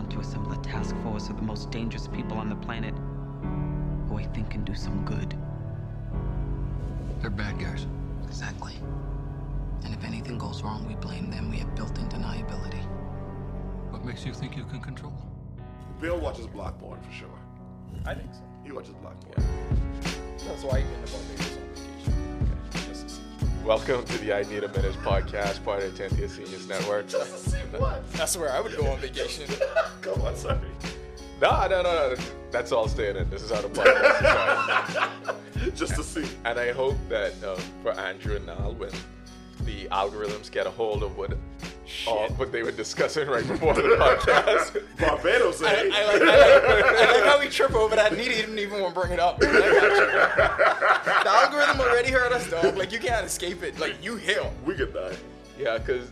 want to assemble a task force of the most dangerous people on the planet who I think can do some good. They're bad guys. Exactly. And if anything goes wrong, we blame them. We have built-in deniability. What makes you think you can control them? Bill watches Black Porn for sure. I think so. He watches Black Porn. That's why even the Welcome to the I Need a Minute podcast, part of the 10th Year Seniors Network. Just to see what? That's where I would go on vacation. Come on, sorry. No, no, no, no. That's all staying in. This is how the podcast is. Just to see. And I hope that um, for Andrew and Nal, when the algorithms get a hold of what, all, what they were discussing right before the podcast, Barbados, I, eh? I, like, I, like, I like how we trip over that. Needy didn't even want to bring it up. I got you. The algorithm already heard us, dog. Like, you can't escape it. Like, you here. we could die. yeah, because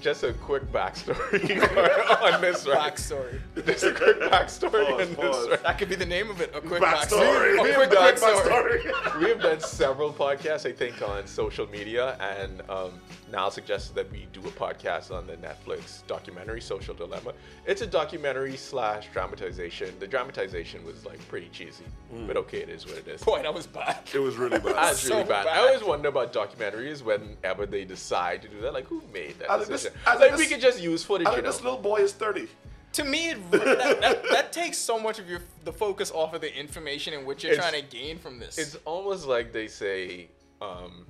just a quick backstory on this, right? Backstory. Just a quick backstory Pause, on this, right? That could be the name of it. A quick Backstory. backstory. We A have quick done backstory. backstory. we have done several podcasts, I think, on social media, and um, Niall suggested that we do a podcast on the Netflix documentary "Social Dilemma." It's a documentary slash dramatization. The dramatization was like pretty cheesy, but okay, it is what it is. Boy, that was bad. It was really bad. That's so really bad. bad. I always wonder about documentaries whenever they decide to do that. Like, who made that I think this- decision? I think like, we could just use footage. I You think know? this little boy is 30. To me, it, that, that, that takes so much of your the focus off of the information in which you're It's- trying to gain from this. It's almost like they say, um,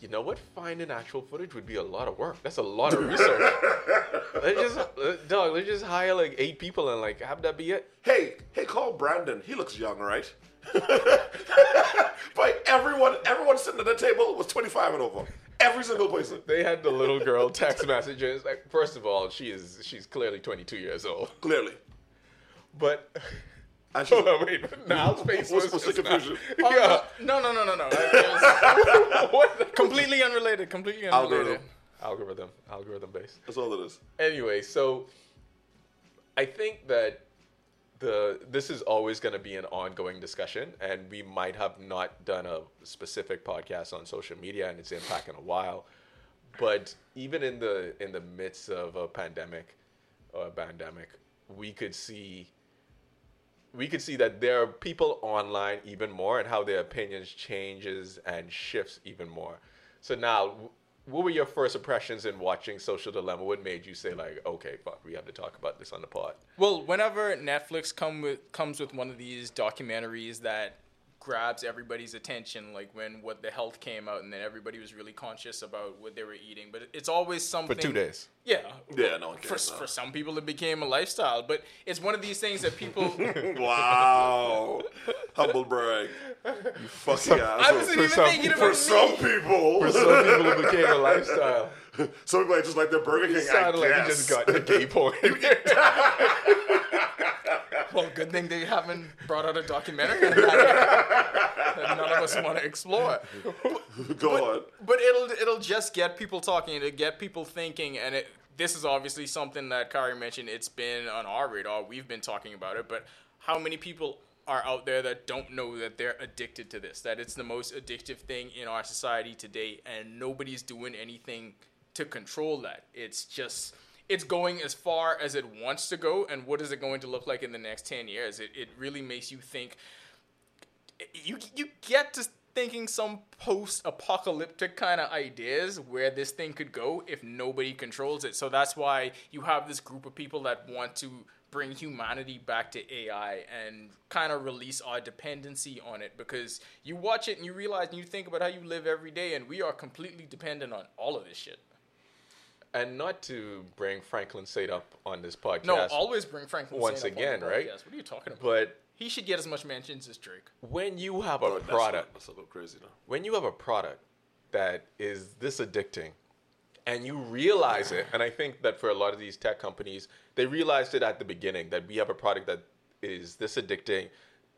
you know what? Finding actual footage would be a lot of work. That's a lot of research. let's just, uh, dog. Let's just hire like eight people and like have that be it. Hey, hey, call Brandon. He looks young, right? but everyone, everyone sitting at the table was 25 and over. Every single person. They had the little girl text messages. Like, first of all, she is she's clearly 22 years old. Clearly. But And she's, hold on, wait. Face What's- was what's the just not- confusion? Oh, yeah. no, no, no, no, no. It was completely unrelated. Completely unrelated. Algorithm. Algorithm. Algorithm based. That's all it is. anyway, so I think that the this is always going to be an ongoing discussion, and we might have not done a specific podcast on social media and its impact in a while. But even in the in the midst of a pandemic or a pandemic, we could see we could see that there are people online even more and how their opinions changes and shifts even more. So now, what were your first impressions in watching Social Dilemma? What made you say like, okay, fuck, we have to talk about this on the pod? Well, whenever Netflix come with comes with one of these documentaries that grabs everybody's attention, like when What the Health came out, and then everybody was really conscious about what they were eating, but it's always something For two days. Yeah, Yeah, no one For, cares, no. for some people, it became a lifestyle, but it's one of these things that people. Wow. Humble brag. You fucking I asshole. wasn't For even some- thinking For some people. For some people, it became a lifestyle. Some people just like their Burger King. It sounded I like guess. you just got the gay point. Well, good thing they haven't brought out a documentary that, none of us want to explore. Go on. But it'll it'll just get people talking. It'll get people thinking, and it. This is obviously something that Kari mentioned. It's been on our radar. We've been talking about it, but how many people are out there that don't know that they're addicted to this? That it's the most addictive thing in our society today, and nobody's doing anything to control that. It's just it's going as far as it wants to go, and what is it going to look like in the next ten years? It it really makes you think you you get to thinking some post-apocalyptic kind of ideas where this thing could go if nobody controls it. So that's why you have this group of people that want to bring humanity back to AI and kind of release our dependency on it because you watch it and you realize and you think about how you live every day and we are completely dependent on all of this shit. And not to bring Franklin Saint up on this podcast. No, always bring Franklin Once Saint up on again, the right? podcast. What are you talking about? But he should get as much mentions as Drake. when you have a that's product, That's a little crazy now. when you have a product that is this addicting and you realize it and i think that for a lot of these tech companies they realized it at the beginning that we have a product that is this addicting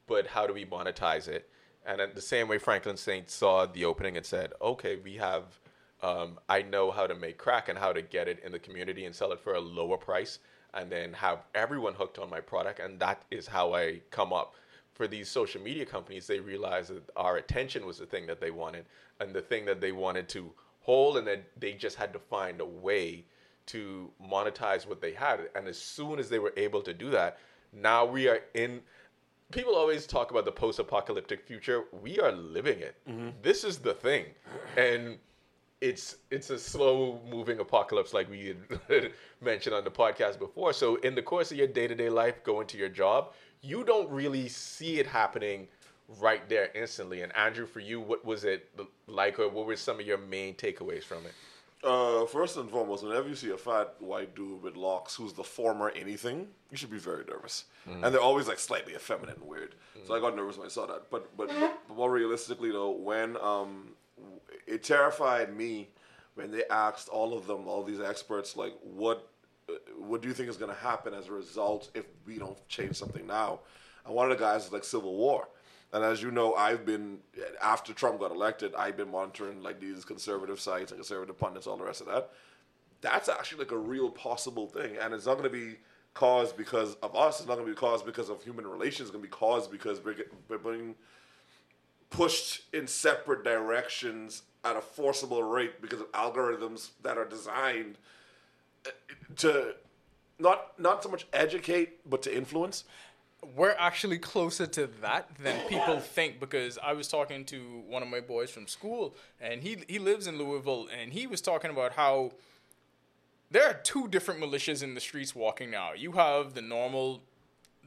but how do we monetize it and at the same way franklin saint saw the opening and said okay we have um, i know how to make crack and how to get it in the community and sell it for a lower price and then have everyone hooked on my product and that is how i come up for these social media companies, they realized that our attention was the thing that they wanted and the thing that they wanted to hold, and that they just had to find a way to monetize what they had. And as soon as they were able to do that, now we are in. People always talk about the post-apocalyptic future. We are living it. This is the thing, and it's it's a slow moving apocalypse like we had mentioned on the podcast before so in the course of your day-to-day life going to your job you don't really see it happening right there instantly and andrew for you what was it like or what were some of your main takeaways from it Uh, first and foremost, whenever you see a fat white dude with locks who's the former anything, you should be very nervous. And they're always like slightly effeminate and weird. So I got nervous when I saw that. But but, but more realistically though, when um, it terrified me when they asked all of them, all these experts, like what what do you think is going to happen as a result if we don't change something now? And one of the guys is like civil war. And as you know, I've been after Trump got elected, I've been monitoring like these conservative sites and conservative pundits, all the rest of that. That's actually like a real possible thing, and it's not going to be caused because of us. It's not going to be caused because of human relations. It's going to be caused because we're, we're being pushed in separate directions at a forcible rate because of algorithms that are designed uh, to not not so much educate but to influence. we're actually closer to that than people think because I was talking to one of my boys from school and he he lives in Louisville and he was talking about how there are two different militias in the streets walking now. You have the normal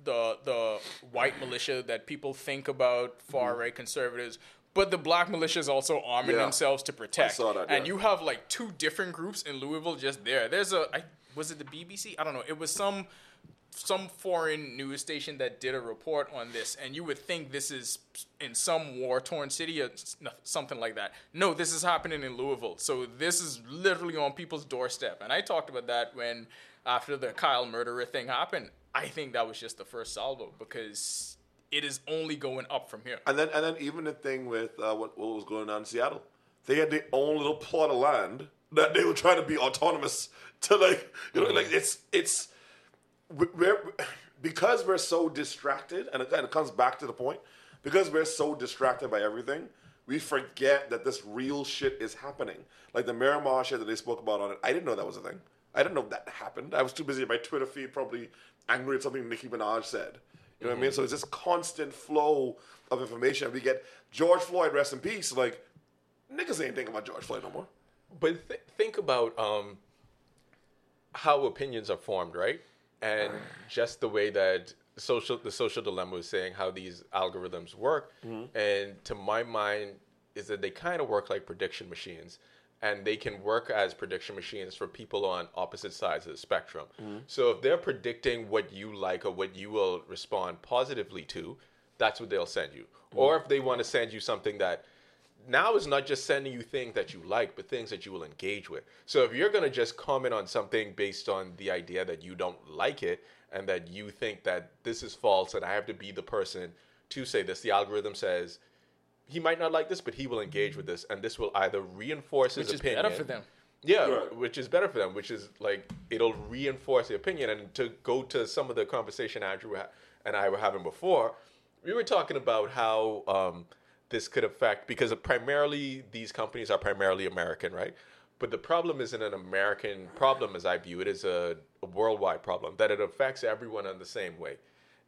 the the white militia that people think about far right conservatives but the black militia is also arming Yeah. themselves to protect. saw that, and yeah. you have like two different groups in Louisville just there. There's a I was it the BBC? I don't know. It was some some foreign news station that did a report on this, and you would think this is in some war torn city or something like that. No, this is happening in Louisville. So this is literally on people's doorstep. And I talked about that when, after the Kyle murderer thing happened, I think that was just the first salvo because it is only going up from here. And then and then even the thing with uh, what what was going on in Seattle, they had their own little plot of land that they were trying to be autonomous to like you know like it's it's we're because we're so distracted and again it comes back to the point because we're so distracted by everything we forget that this real shit is happening. Like the Myanmar shit that they spoke about on it I didn't know that was a thing. I didn't know that happened. I was too busy in my Twitter feed probably angry at something Nicki Minaj said you know what I mean so it's this constant flow of information we get George Floyd rest in peace like niggas ain't thinking about George Floyd no more But th- think about um, how opinions are formed, right? And just the way that social the social dilemma is saying how these algorithms work. And to my mind, is that they kind of work like prediction machines. And they can work as prediction machines for people on opposite sides of the spectrum. Mm-hmm. So if they're predicting what you like or what you will respond positively to, that's what they'll send you. Mm-hmm. Or if they want to send you something that now is not just sending you things that you like, but things that you will engage with. So if you're going to just comment on something based on the idea that you don't like it and that you think that this is false and I have to be the person to say this, the algorithm says he might not like this, but he will engage with this, and this will either reinforce his opinion. Which is opinion. better for them. Yeah, Right. which is better for them, which is like it'll reinforce the opinion. And to go to some of the conversation Andrew and I were having before, we were talking about how um, this could affect because primarily these companies are primarily American, right? But the problem isn't an American problem, as I view it, is a, a worldwide problem that it affects everyone in the same way.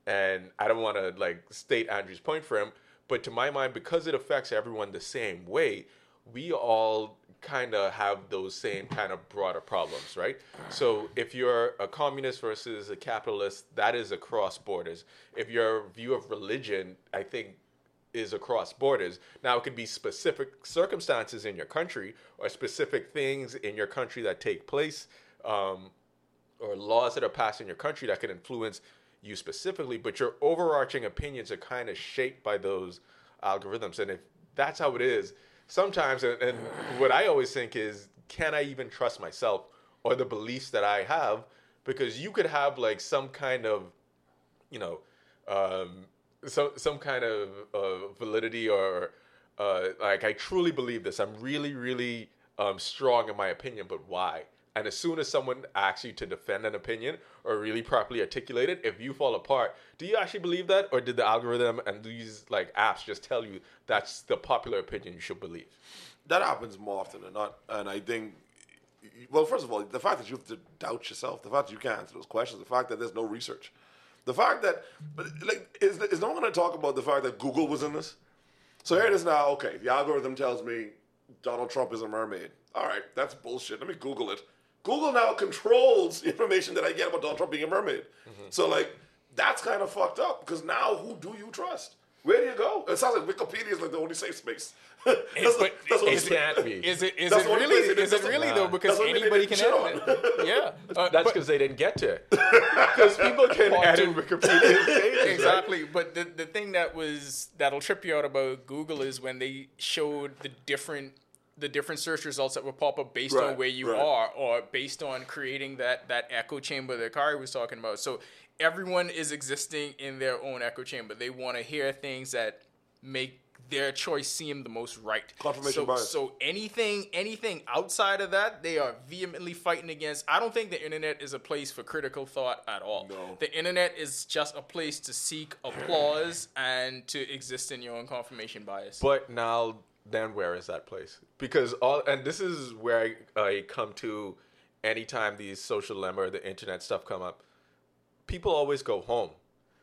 And I don't want to like state Andrew's point for him, but to my mind, because it affects everyone the same way, we all kind of have those same kind of broader problems, right? So if you're a communist versus a capitalist, that is across borders. If your view of religion, I think, is across borders. Now, it could be specific circumstances in your country or specific things in your country that take place. Um, or laws that are passed in your country that can influence you specifically, but your overarching opinions are kind of shaped by those algorithms. And if that's how it is, sometimes, and, and what I always think is, can I even trust myself or the beliefs that I have? Because you could have like some kind of, you know, um, some some kind of uh, validity or uh, like I truly believe this. I'm really, really um, strong in my opinion, but why? And as soon as someone asks you to defend an opinion or really properly articulate it, if you fall apart, do you actually believe that, or did the algorithm and these like apps just tell you that's the popular opinion you should believe? that happens more often than not, and I think well, first of all, the fact that you have to doubt yourself, the fact that you can't answer those questions, the fact that there's no research, the fact that, like, is, is no one going to talk about the fact that Google was in this? So here it is now. Okay, the algorithm tells me Donald Trump is a mermaid. All right, that's bullshit. Let me Google it. Google now controls the information that I get about Donald Trump being a mermaid. So like, that's kind of fucked up because now who do you trust? Where do you go? It sounds like Wikipedia is like the only safe space. that's the, but that's only It space- can't be. Is it is That's it really place it is it really Nah. though? Because That's what they anybody can edit it. Yeah, Uh, That's because they didn't get to it. Because people can edit. Wikipedia pages, right? exactly. But the the thing that was that'll trip you out about Google is when they showed the different the different search results that will pop up based on where you right. are or based on creating that that echo chamber that Kari was talking about. So everyone is existing in their own echo chamber. They want to hear things that make their choice seem the most right. Confirmation so, bias. So anything anything outside of that, they are vehemently fighting against. I don't think the internet is a place for critical thought at all. No. The internet is just a place to seek applause and to exist in your own confirmation bias. But now, then where is that place? Because all, and this is where I, I come to anytime these social lemma or the internet stuff come up. People always go home.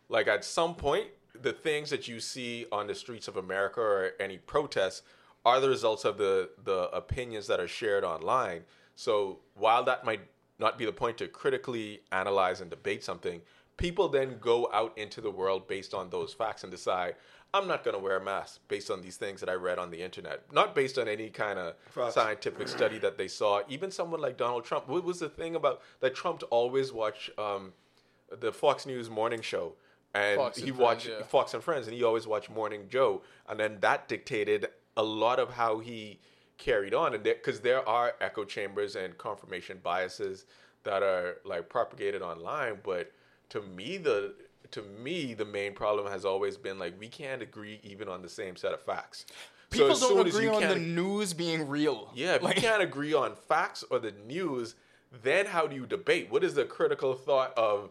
Like at some point, the things that you see on the streets of America or any protests are the results of the the opinions that are shared online. So while that might not be the point to critically analyze and debate something, people then go out into the world based on those facts and decide, I'm not going to wear a mask based on these things that I read on the internet, not based on any kind of Facts. scientific study that they saw. Even someone like Donald Trump, what was the thing about that Trump always watch um, the Fox News morning show? And Fox he and watched Friends, yeah. Fox and Friends, and he always watched Morning Joe, and then that dictated a lot of how he carried on, and because there are echo chambers and confirmation biases that are like propagated online, but to me the to me the main problem has always been like we can't agree even on the same set of facts. People as soon don't agree on the news being real. yeah, if Like- you can't agree on facts or the news, then how do you debate? What is the critical thought of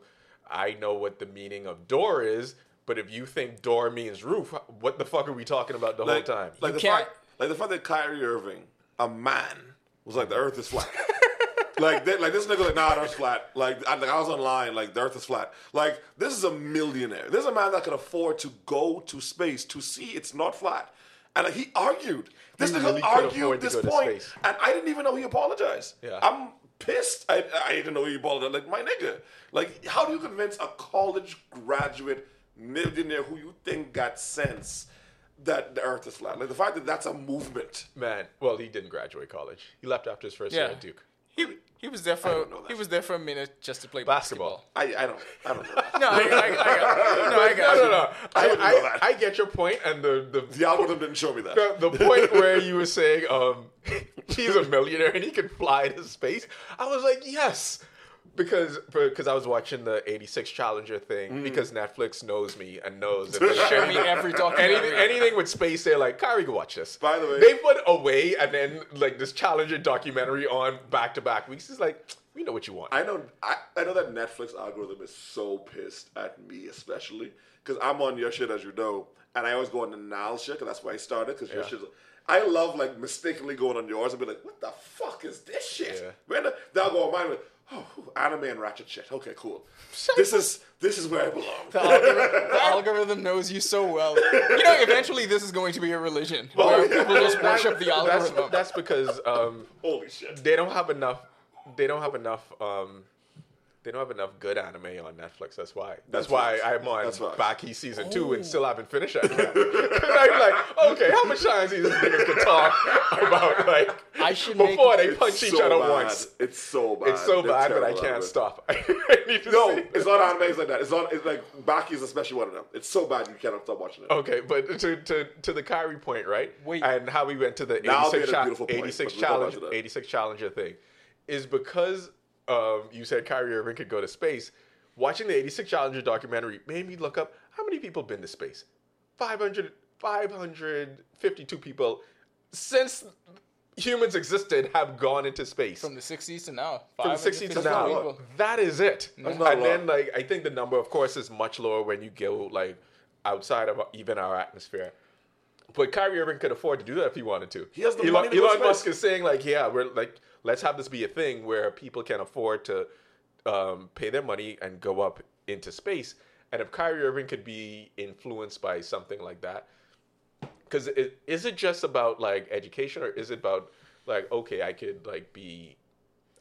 I know what the meaning of door is, but if you think door means roof, what the fuck are we talking about the like, whole time? Like You the can't- fact, like the fact that Kyrie Irving, a man, was like the Earth is flat. like, they, like this nigga, like nah, the Earth's flat. Like, I, like I was online, like the Earth is flat. Like this is a millionaire. This is a man that can afford to go to space to see it's not flat. And like, he argued. This mm, He nigga really argued this go to point, space. and I didn't even know he apologized. Yeah. I'm pissed. I, I didn't know he apologized. Like my nigga, like how do you convince a college graduate millionaire who you think got sense that the Earth is flat? Like the fact that that's a movement. Man, well, he didn't graduate college. He left after his first year at Duke. He, he was there for don't know that. he was there for a minute just to play Basketball. basketball. I, I don't I don't know. No, I, I, I got, no, I got No, no, no. I I, wouldn't know I, that. I get your point, and the the The algorithm didn't show me that. the, the point where you were saying um he's a millionaire and he can fly to space i was like yes because because i was watching the 86 challenger thing Mm. because netflix knows me and knows if Show me every documentary. anything, anything with space they're like Kyrie, go watch this By the way- they put away and then like this challenger documentary on back-to-back weeks it's like we know what you want I know I, I know that Netflix algorithm is so pissed at me, especially because I'm on your shit as you know, and I always go on the Nile shit because that's why I started. Because your shit, I love like mistakenly going on yours and be like, "What the fuck is this shit?" Yeah. When the, they'll go on mine like, "Oh, whew, anime and ratchet shit." Okay, cool. this is this is where I belong. The algorithm, the algorithm knows you so well. You know, eventually this is going to be a religion where yeah. people just worship the that's, algorithm. that's because um Holy shit! they don't have enough they don't have enough um they don't have enough good anime on Netflix. That's why. That's, That's why facts. I'm on That's facts. Baki season two and oh. still haven't finished that. yet. I'm like, okay, how much times these niggas can talk about like I should before make- they It's punch each so other bad. once? It's so bad. It's so They're bad that I can't stop. I need to No, see. it's not animes like that. It's not. It's like Baki is especially one of them. It's so bad you cannot stop watching it. Okay, but to, to, to the Kyrie point, right? Wait. And how we went to the 86, cha- point, 86 but challenge, back to that. 86 challenger thing is because um, you said Kyrie Irving could go to space. Watching the 86 challenger documentary made me look up how many people have been to space. 500, 552 people since humans existed have gone into space From the 60s to now. from the 60s to now. people. That is it. That's And not a lot. then, like, I think the number, of course, is much lower when you go like outside of even our atmosphere. But Kyrie Irving could afford to do that if he wanted to. He has the Elon, money to go to Elon space. Musk is saying like, yeah, we're like, let's have this be a thing where people can afford to um, pay their money and go up into space. And if Kyrie Irving could be influenced by something like that, because it, is it just about like education or is it about like okay i could like be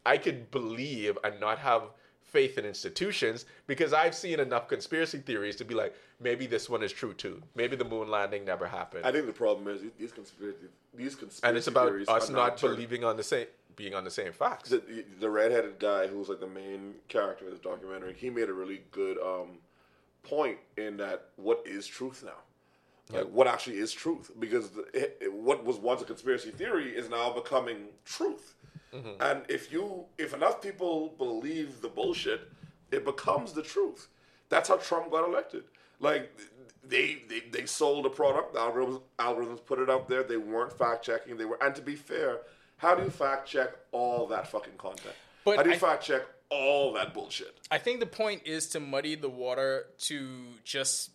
i could believe and not have faith in institutions? Because i've seen enough conspiracy theories to be like maybe this one is true too. Maybe the moon landing never happened. I think the problem is these conspiracy these conspiracy and it's about us are not believing on the same being on the same facts the, the redheaded guy who's like the main character of this documentary, he made a really good um, point in that what is truth now? Like what actually is truth? Because the, it, it- what was once a conspiracy theory is now becoming truth. And if you, if enough people believe the bullshit, it becomes the truth. That's how Trump got elected. Like they they, they sold a product. The algorithms algorithms put it out there. They weren't fact checking. They were. And to be fair, how do you fact check all that fucking content? But how do you I- fact check all that bullshit? I think the point is to muddy the water to just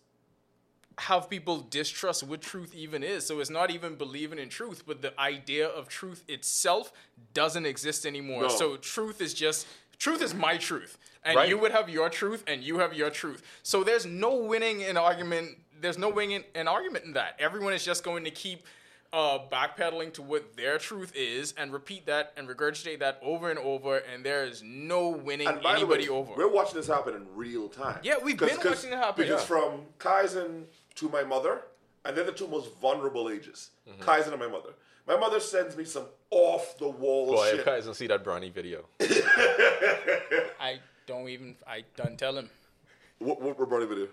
have people distrust what truth even is. So it's not even believing in truth, but the idea of truth itself doesn't exist anymore. No. So truth is just truth is my truth. And Right. you would have your truth and you have your truth. So there's no winning an argument. There's no winning an argument in that. Everyone is just going to keep uh, backpedaling to what their truth is and repeat that and regurgitate that over and over. And there is no winning And by anybody the way, over. we're watching this happen in real time. Yeah, we've been watching it happen, Because yeah. from Kaizen to my mother, and they're the two most vulnerable ages. Mm-hmm. Kaizen and my mother. My mother sends me some off the wall boy shit. if guys don't see that Bronny video I don't even. I done tell him. What, what, what Bronny video?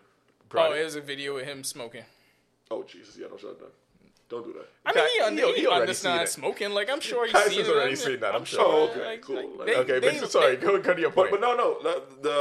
Oh, it was a video of him smoking. Oh Jesus, yeah, don't shut that. Don't do that. I mean, he, he- un- he he, already seen understands smoking. Like I'm sure he's Kaiser's seen already I'm- seen that, I'm sure. Oh, okay, like- cool. like, they- okay they- but sorry they- go, go to your point but no, no. The, the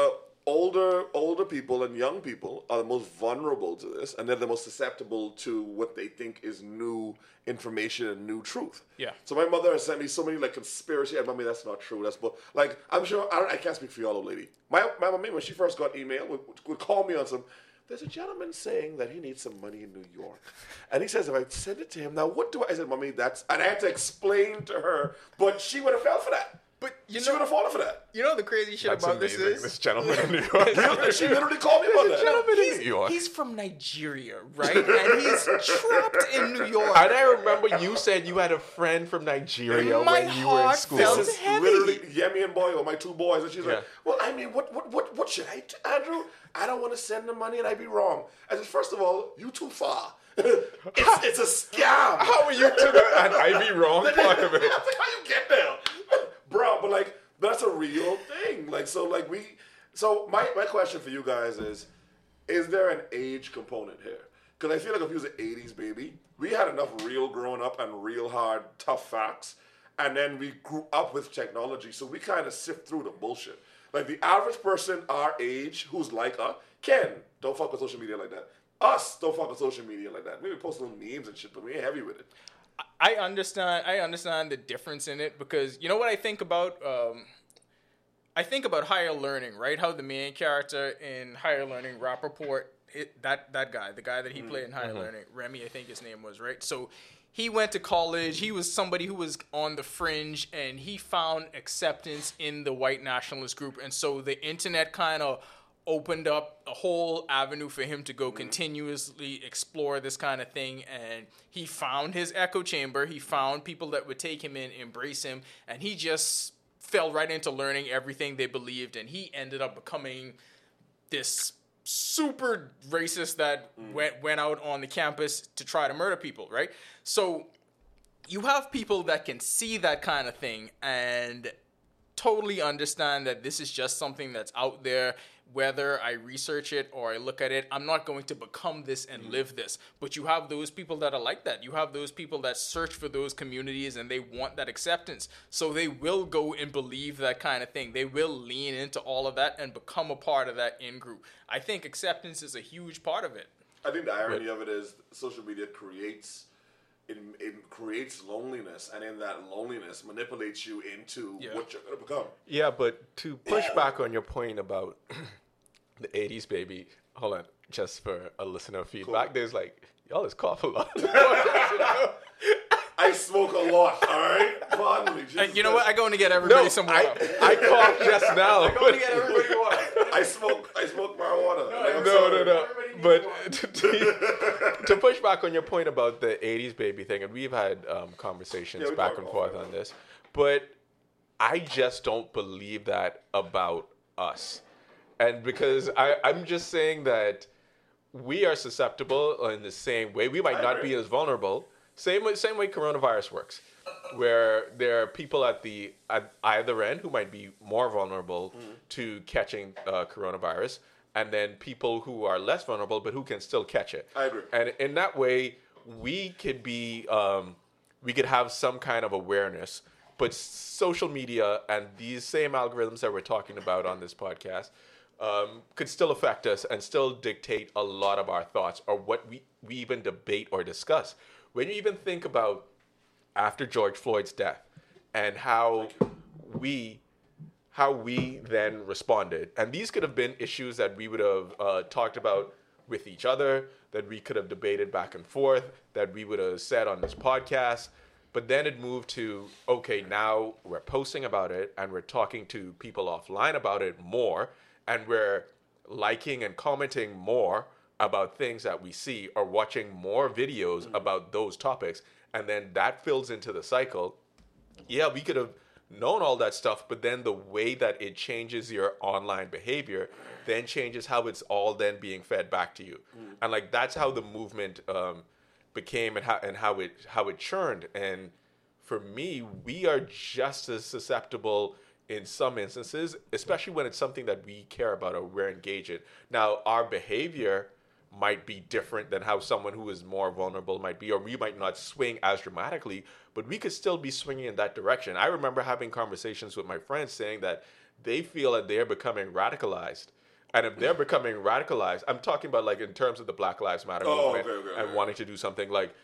older older people and young people are the most vulnerable to this, and they're the most susceptible to what they think is new information and new truth. Yeah. So my mother has sent me so many like conspiracy. And mommy, that's not true. That's but like I'm sure I, don't, I can't speak for y'all, old lady. My my mommy when she first got email would, would call me on some. There's a gentleman saying that he needs some money in New York, and he says if I send it to him, now what do I? I said, mommy, that's and I had to explain to her, but she would have fell for that. But you she know- would have fallen for that. You know the crazy shit that's about amazing this is this gentleman in New York she literally called me about that. gentleman in he's, New York he's from Nigeria, right? and he's trapped in New York. And I remember you said you had a friend from Nigeria My when you were in school. felt This is heavy. literally Yemi and Boyo, my two boys, and she's Yeah. like, "Well, I mean, what, what, what, what should I do, Andrew? I don't want to send the money, and I'd be wrong." I said, first of all, you too far. it's, it's a scam. How are you to the and I'd be wrong part of it? I was like, how you get there, bro? But like, that's a real thing. Like, so, like we. So my my question for you guys is: Is there an age component here? Because I feel like if you was an '80s baby, we had enough real growing up and real hard tough facts, and then we grew up with technology, so we kind of sift through the bullshit. Like the average person our age who's like us, Ken, don't fuck with social media like that. Us don't fuck with social media like that. Maybe post little memes and shit, but we ain't heavy with it. I understand. I understand the difference in it because you know what I think about. Um, I think about higher learning, right? How the main character in higher learning, Rapaport, it, that that guy, the guy that he played in higher learning, Remy, I think his name was right. So he went to college. He was somebody who was on the fringe, and he found acceptance in the white nationalist group. And so the internet kind of opened up a whole avenue for him to go mm-hmm. continuously explore this kind of thing and he found his echo chamber. He found people that would take him in embrace him and he just fell right into learning everything they believed and he ended up becoming this super racist that mm. went went out on the campus to try to murder people right? So you have people that can see that kind of thing and totally understand that this is just something that's out there. Whether I research it or I look at it, I'm not going to become this and mm. live this. But you have those people that are like that. You have those people that search for those communities and they want that acceptance. So they will go and believe that kind of thing. They will lean into all of that and become a part of that in group. I think acceptance is a huge part of it. I think the irony of it is social media creates it, it creates loneliness, and in that loneliness manipulates you into Yeah. what you're gonna become. Yeah, but to push back on your point about the '80s baby, hold on, just for a listener feedback, there's like y'all is cough a lot. I I smoke a lot. All right, pardon me. Jesus you know what? I go in to get everybody No, some I, water. I coughed just now. I go to get everybody water. I smoke. I smoke marijuana. Like, I'm no, no, no. But to, to, to push back on your point about the '80s baby thing, and we've had um, conversations Yeah, back and forth that. on this, but I just don't believe that about us, and because I, I'm just saying that we are susceptible in the same way. We might not be as vulnerable. Same way, same way coronavirus works, where there are people at the at either end who might be more vulnerable Mm-hmm. to catching uh, coronavirus, and then people who are less vulnerable but who can still catch it. I agree. And in that way, we could be, um, we could have some kind of awareness. But social media and these same algorithms that we're talking about on this podcast um, could still affect us and still dictate a lot of our thoughts or what we, we even debate or discuss. When you even think about after George Floyd's death and how we how we then responded. And these could have been issues that we would have uh, talked about with each other, that we could have debated back and forth, that we would have said on this podcast. But then it moved to okay, now we're posting about it and we're talking to people offline about it more, and we're liking and commenting more about things that we see or watching more videos about those topics. And then that fills into the cycle yeah, we could have known all that stuff, but then the way that it changes your online behavior then changes how it's all then being fed back to you, and like that's how the movement um, became and how and how it how it churned. And for me, we are just as susceptible in some instances, especially when it's something that we care about or we're engaged in. Now, our behavior might be different than how someone who is more vulnerable might be, or we might not swing as dramatically, but we could still be swinging in that direction. I remember having conversations with my friends saying that they feel that they're becoming radicalized. And if they're becoming radicalized, I'm talking about like in terms of the Black Lives Matter Oh, movement okay, okay, and wanting to do something like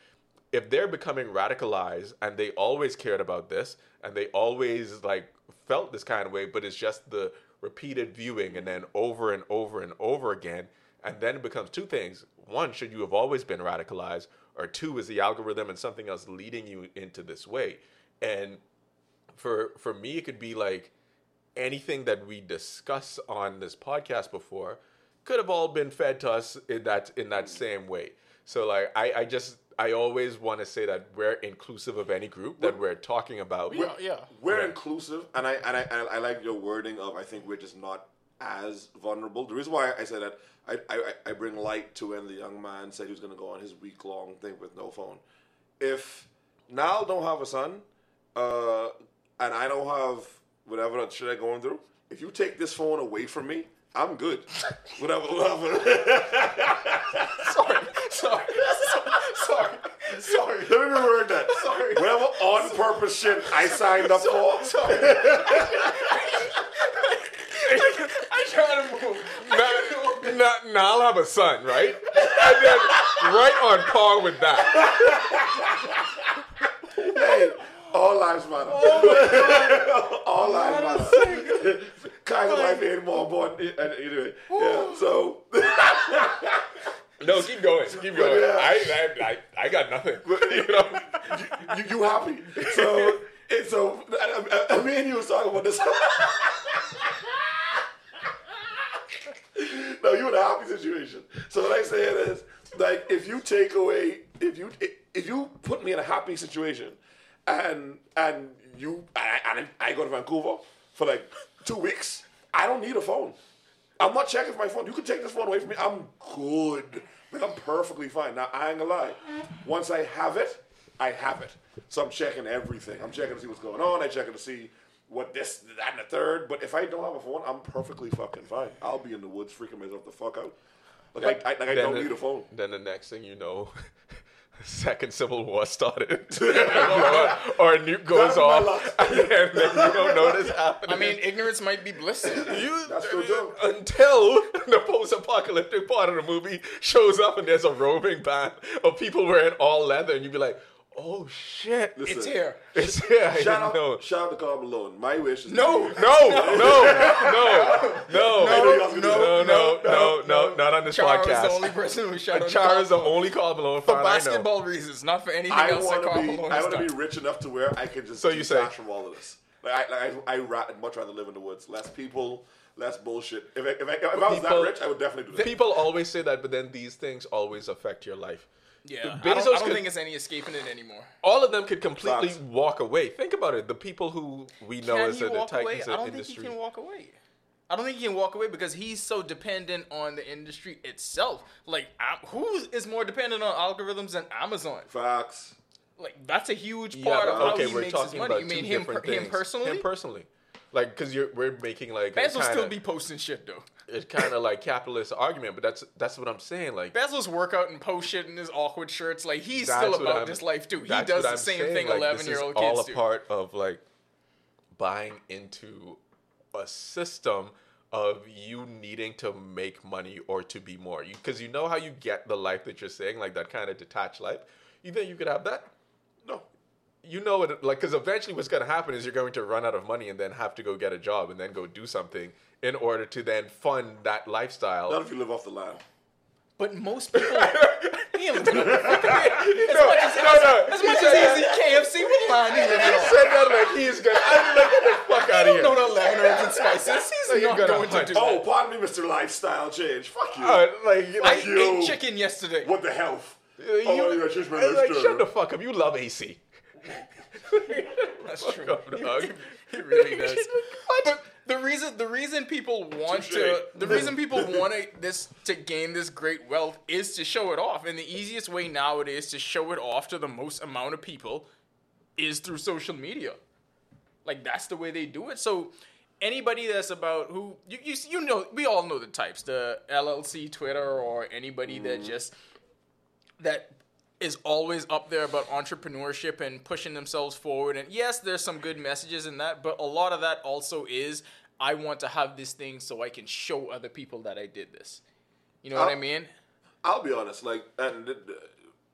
if they're becoming radicalized and they always cared about this and they always like felt this kind of way, but it's just the repeated viewing and then over and over and over again, and then it becomes two things. One, should you have always been radicalized? Or two, is the algorithm and something else leading you into this way? And for for me, it could be like anything that we discuss on this podcast before could have all been fed to us in that in that same way. So like I, I just I always want to say that we're inclusive of any group that we're talking about. Yeah, yeah. We're inclusive, and I and I and I like your wording of I think we're just not as vulnerable. The reason why I say that I I, I bring light to when the young man said he was going to go on his week long thing with no phone. If Niall don't have a son, uh, and I don't have whatever that shit I'm going through, if you take this phone away from me, I'm good. whatever, whatever. sorry, sorry, sorry, sorry. Let me reword that. Sorry. Whatever on purpose shit I signed up for. Sorry. I try to move. now, now, now I'll have a son, right? And then right on par with that. Hey, all lives matter. Oh all lives matter. Kai's life ain't more important. Anyway, yeah. So, No, keep going. Keep going. yeah. I, I, I, I got nothing. You know? you, you happy? So, it, so I, I, I, me and you was talking about this. no, you in a happy situation. So what I say is, like, if you take away, if you if you put me in a happy situation, and and you I, I, I go to Vancouver for like two weeks, I don't need a phone. I'm not checking for my phone. You can take this phone away from me. I'm good. Like I'm perfectly fine. Now I ain't gonna lie. Once I have it, I have it. So I'm checking everything. I'm checking to see what's going on. I'm checking to see what this, that, and the third. But if I don't have a phone, I'm perfectly fucking fine. I'll be in the woods freaking myself the fuck out. Like I, I, like I don't the- need a phone. Then the next thing you know, second civil war started, or a nuke goes That's off, and then you don't know this happening. I mean, ignorance might be bliss. You, That's true, too. until the post-apocalyptic part of the movie shows up and there's a roving band of people wearing all leather, and you'd be like, "Oh shit, Listen, It's here. it's here!" Shout out, know. shout out to Karl Malone. My wish is No, No, no, no, no, know no, no, no, no, no, no, not on this Chara podcast. is the only person who shout And out Chara is the only Karl Malone for fan I know. basketball reasons, not for anything I else want to Karl be. Malone I want to be rich enough to where I can just So you say- from all of this. Like I, like I, I ra- much rather live in the woods. Less people, less bullshit. If I, if I, if I was People- that rich, I would definitely do that. People always say that, but then these things always affect your life. Yeah, I don't, I don't could- think it's any escaping it anymore. All of them could completely Facts. walk away. Think about it. The people who we know Can as he the, the walk away? titans I of don't think industry. he can walk away. I don't think he can walk away because he's so dependent on the industry itself. Like, Am- who is more dependent on algorithms than Amazon? Fox. Like, that's a huge Yeah, part of but how he we're makes his money. about You mean him, per- him personally? Him personally. Like, because you're we're making like a Bezos kinda, still be posting shit though. it's kind of like capitalist argument, but that's that's what I'm saying. Like, Bezos work out and post shit in his awkward shirts. Like he's still about I'm- this life too. He does the I'm same saying, thing eleven this year is old all kids a do. part of like buying into a system of you needing to make money or to be more. Because you, know how you get the life that you're saying, like that kind of detached life. You think you could have that? No. You know it, like, because eventually what's going to happen is you're going to run out of money and then have to go get a job and then go do something in order to then fund that lifestyle. Not if you live off the land. But most people, he ain't living on the fucking. As No, much as, no, no. as He much said as he's that- in KFC, what land he living He on? said that like he's gonna. I'm like, get the fuck out of here. No, no, eleven herbs and spices. He's So you're not gonna going to do Oh, that. pardon me, Mr. Lifestyle Change. Fuck you. Uh, like, I you. ate chicken yesterday. what the health? you, oh, yeah, change my it's like, lifestyle. shut the fuck up. You love AC. That's true. up, dog. He really does. But the reason the reason people want Touche. to the reason people want to, this to gain this great wealth is to show it off, and the easiest way nowadays to show it off to the most amount of people is through social media. Like that's the way they do it. So anybody that's about who you you, you know we all know the types, the LLC Twitter or anybody that mm. just that is always up there about entrepreneurship and pushing themselves forward. And yes, there's some good messages in that, but a lot of that also is I want to have this thing so I can show other people that I did this. You know what I mean? I'll be honest, like, and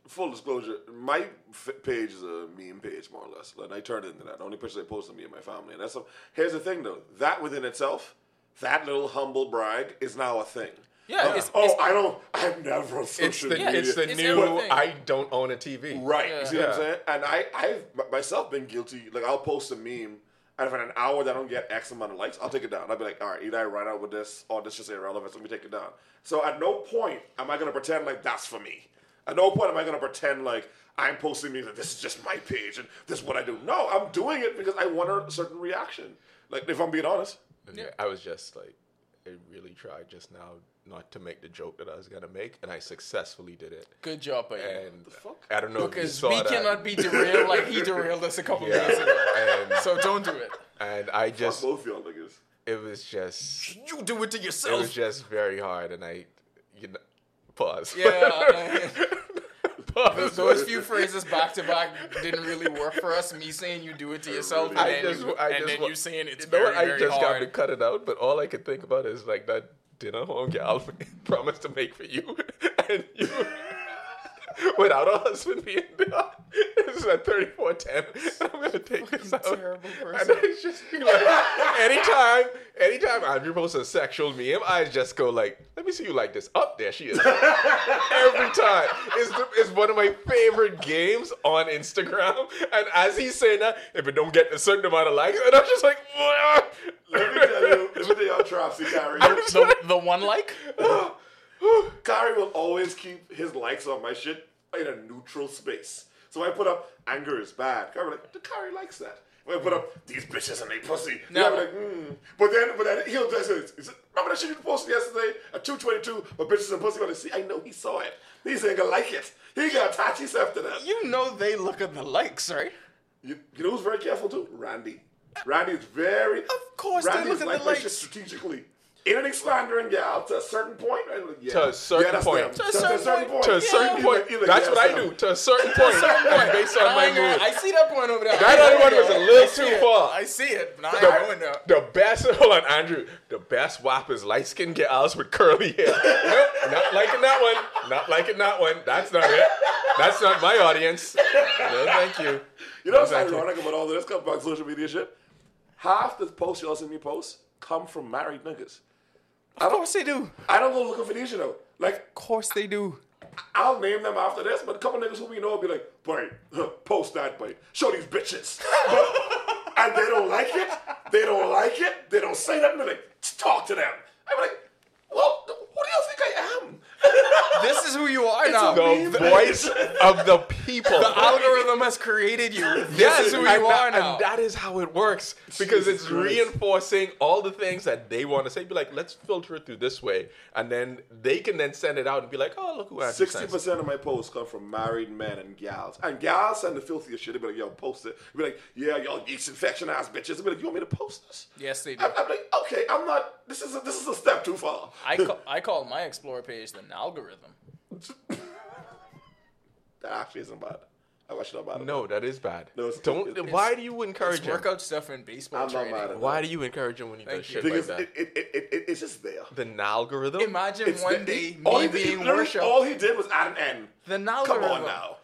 full disclosure, my f- page is a meme page, more or less. And I turned into that. The only pictures I post of me and my family. And that's a, here's the thing, though. That within itself, that little humble brag is now a thing. Yeah, Uh, it's- oh, it's- I don't. I've never on It's the, media. it's the It's new. everything. I don't own a TV. Right. Yeah. You see what I'm saying? And I, I've myself been guilty. Like I'll post a meme, and if in an hour that I don't get X amount of likes, I'll take it down. I'll be like, all right, either I run out with this, or this just irrelevant. So let me take it down. So at no point am I gonna pretend like that's for me. At no point am I gonna pretend like I'm posting me that this is just my page and this is what I do. No, I'm doing it because I want a certain reaction. Like if I'm being honest. Yeah. I was just like, I really tried just now not to make the joke that I was gonna make, and I successfully did it. Good job, by. And the fuck? I don't know if you Because saw we that. cannot be derailed like he derailed us a couple Yeah. days ago. And, So don't do it. and I Fuck just, both y'all niggas. it was just, You do it to yourself. it was just very hard, and I, you know, pause. yeah. pause. Those few phrases back to back didn't really work for us. Me saying you do it to yourself, and I then, just, you, I and just then you saying it's you know very, what? I very just got to cut it out, but all I could think about is like that dinner home gal promised to make for you, and you, without a husband being there, this is at thirty four ten. I'm gonna take this out, terrible and person. I just be like, anytime, anytime Andrew posts a sexual meme, I just go like, let me see you like this. Up there, she is. Every time, it's the, it's one of my favorite games on Instagram. And as he's saying that, if it don't get a certain amount of likes, and I'm just like, what? Let me tell you, let me tell y'all, Tropsy Carrie. the, the one like? Kari will always keep his likes on my shit in a neutral space. So I put up anger is bad. Will like, the Kari likes that. When I put up these bitches and they pussy, No. no. like, mm. But then, but then he'll just say, is it, remember that shit you posted yesterday at 222? But bitches and pussy gonna see. I know he saw it. He's ain't gonna like it. He got attach himself to that. You know they look at the likes, right? You, you know who's very careful too? Randy. Randy is very. Of course they Randy look is at like the likes. strategically. Anything slandering gal to a certain point. I'm like, yeah. To a certain yeah, that's point. them. To a certain point. to a certain He's point, like- that's yeah, what I do. To a certain point, and based on my I, mood. I see that point over there. That I other one was a little too it. far. I see it, but I ain't going there. The best, hold on, Andrew. The best WAP is light skinned gals with curly hair. nope, not liking that one. Not liking that one. That's not it. That's not my audience. No, thank you. You know No, what's thank you. ironic about all this? Come back social media shit. Half the posts y'all see me post come from married niggas. I Of don't, course they do. I don't go looking for these, you know. Like, Of course they do. I'll name them after this, but a couple niggas who we know will be like, boy, huh, post that, boy. Show these bitches. But- and they don't like it. They don't like it. They don't say nothing. They're like, talk to them. I'm like, well, who do you think I am? This is who you are It's now. The meme. voice of the people. The algorithm has created you. This Yes, is who and you that- are now. And that is how it works because Jesus it's Christ. reinforcing all the things that they want to say. Be like, let's filter it through this way, and then they can then send it out and be like, oh, look who Andrew Sixty percent of my posts come from married men and gals, and gals send the filthiest shit. They be like, "Yo, post it." They be like, "Yeah, y'all yeast infection ass bitches." They be like, "You want me to post this?" Yes, they do. I'm, I'm like, "Okay, I'm not. This is a, this is a step too far." I call, I call my Explorer page the algorithm. that actually isn't bad. I watch not bad. No, that is bad. No, it's- Don't. it's- why do you It's encourage him? workout stuff in baseball I'm not training. mad at Why do you encourage him when he Thank does you. shit like because that? it, it, it, it, it, it's just there. the algorithm. Imagine It's one the- day all me he did- being literally worshipped. All he did was add an N. The algorithm. Come on now.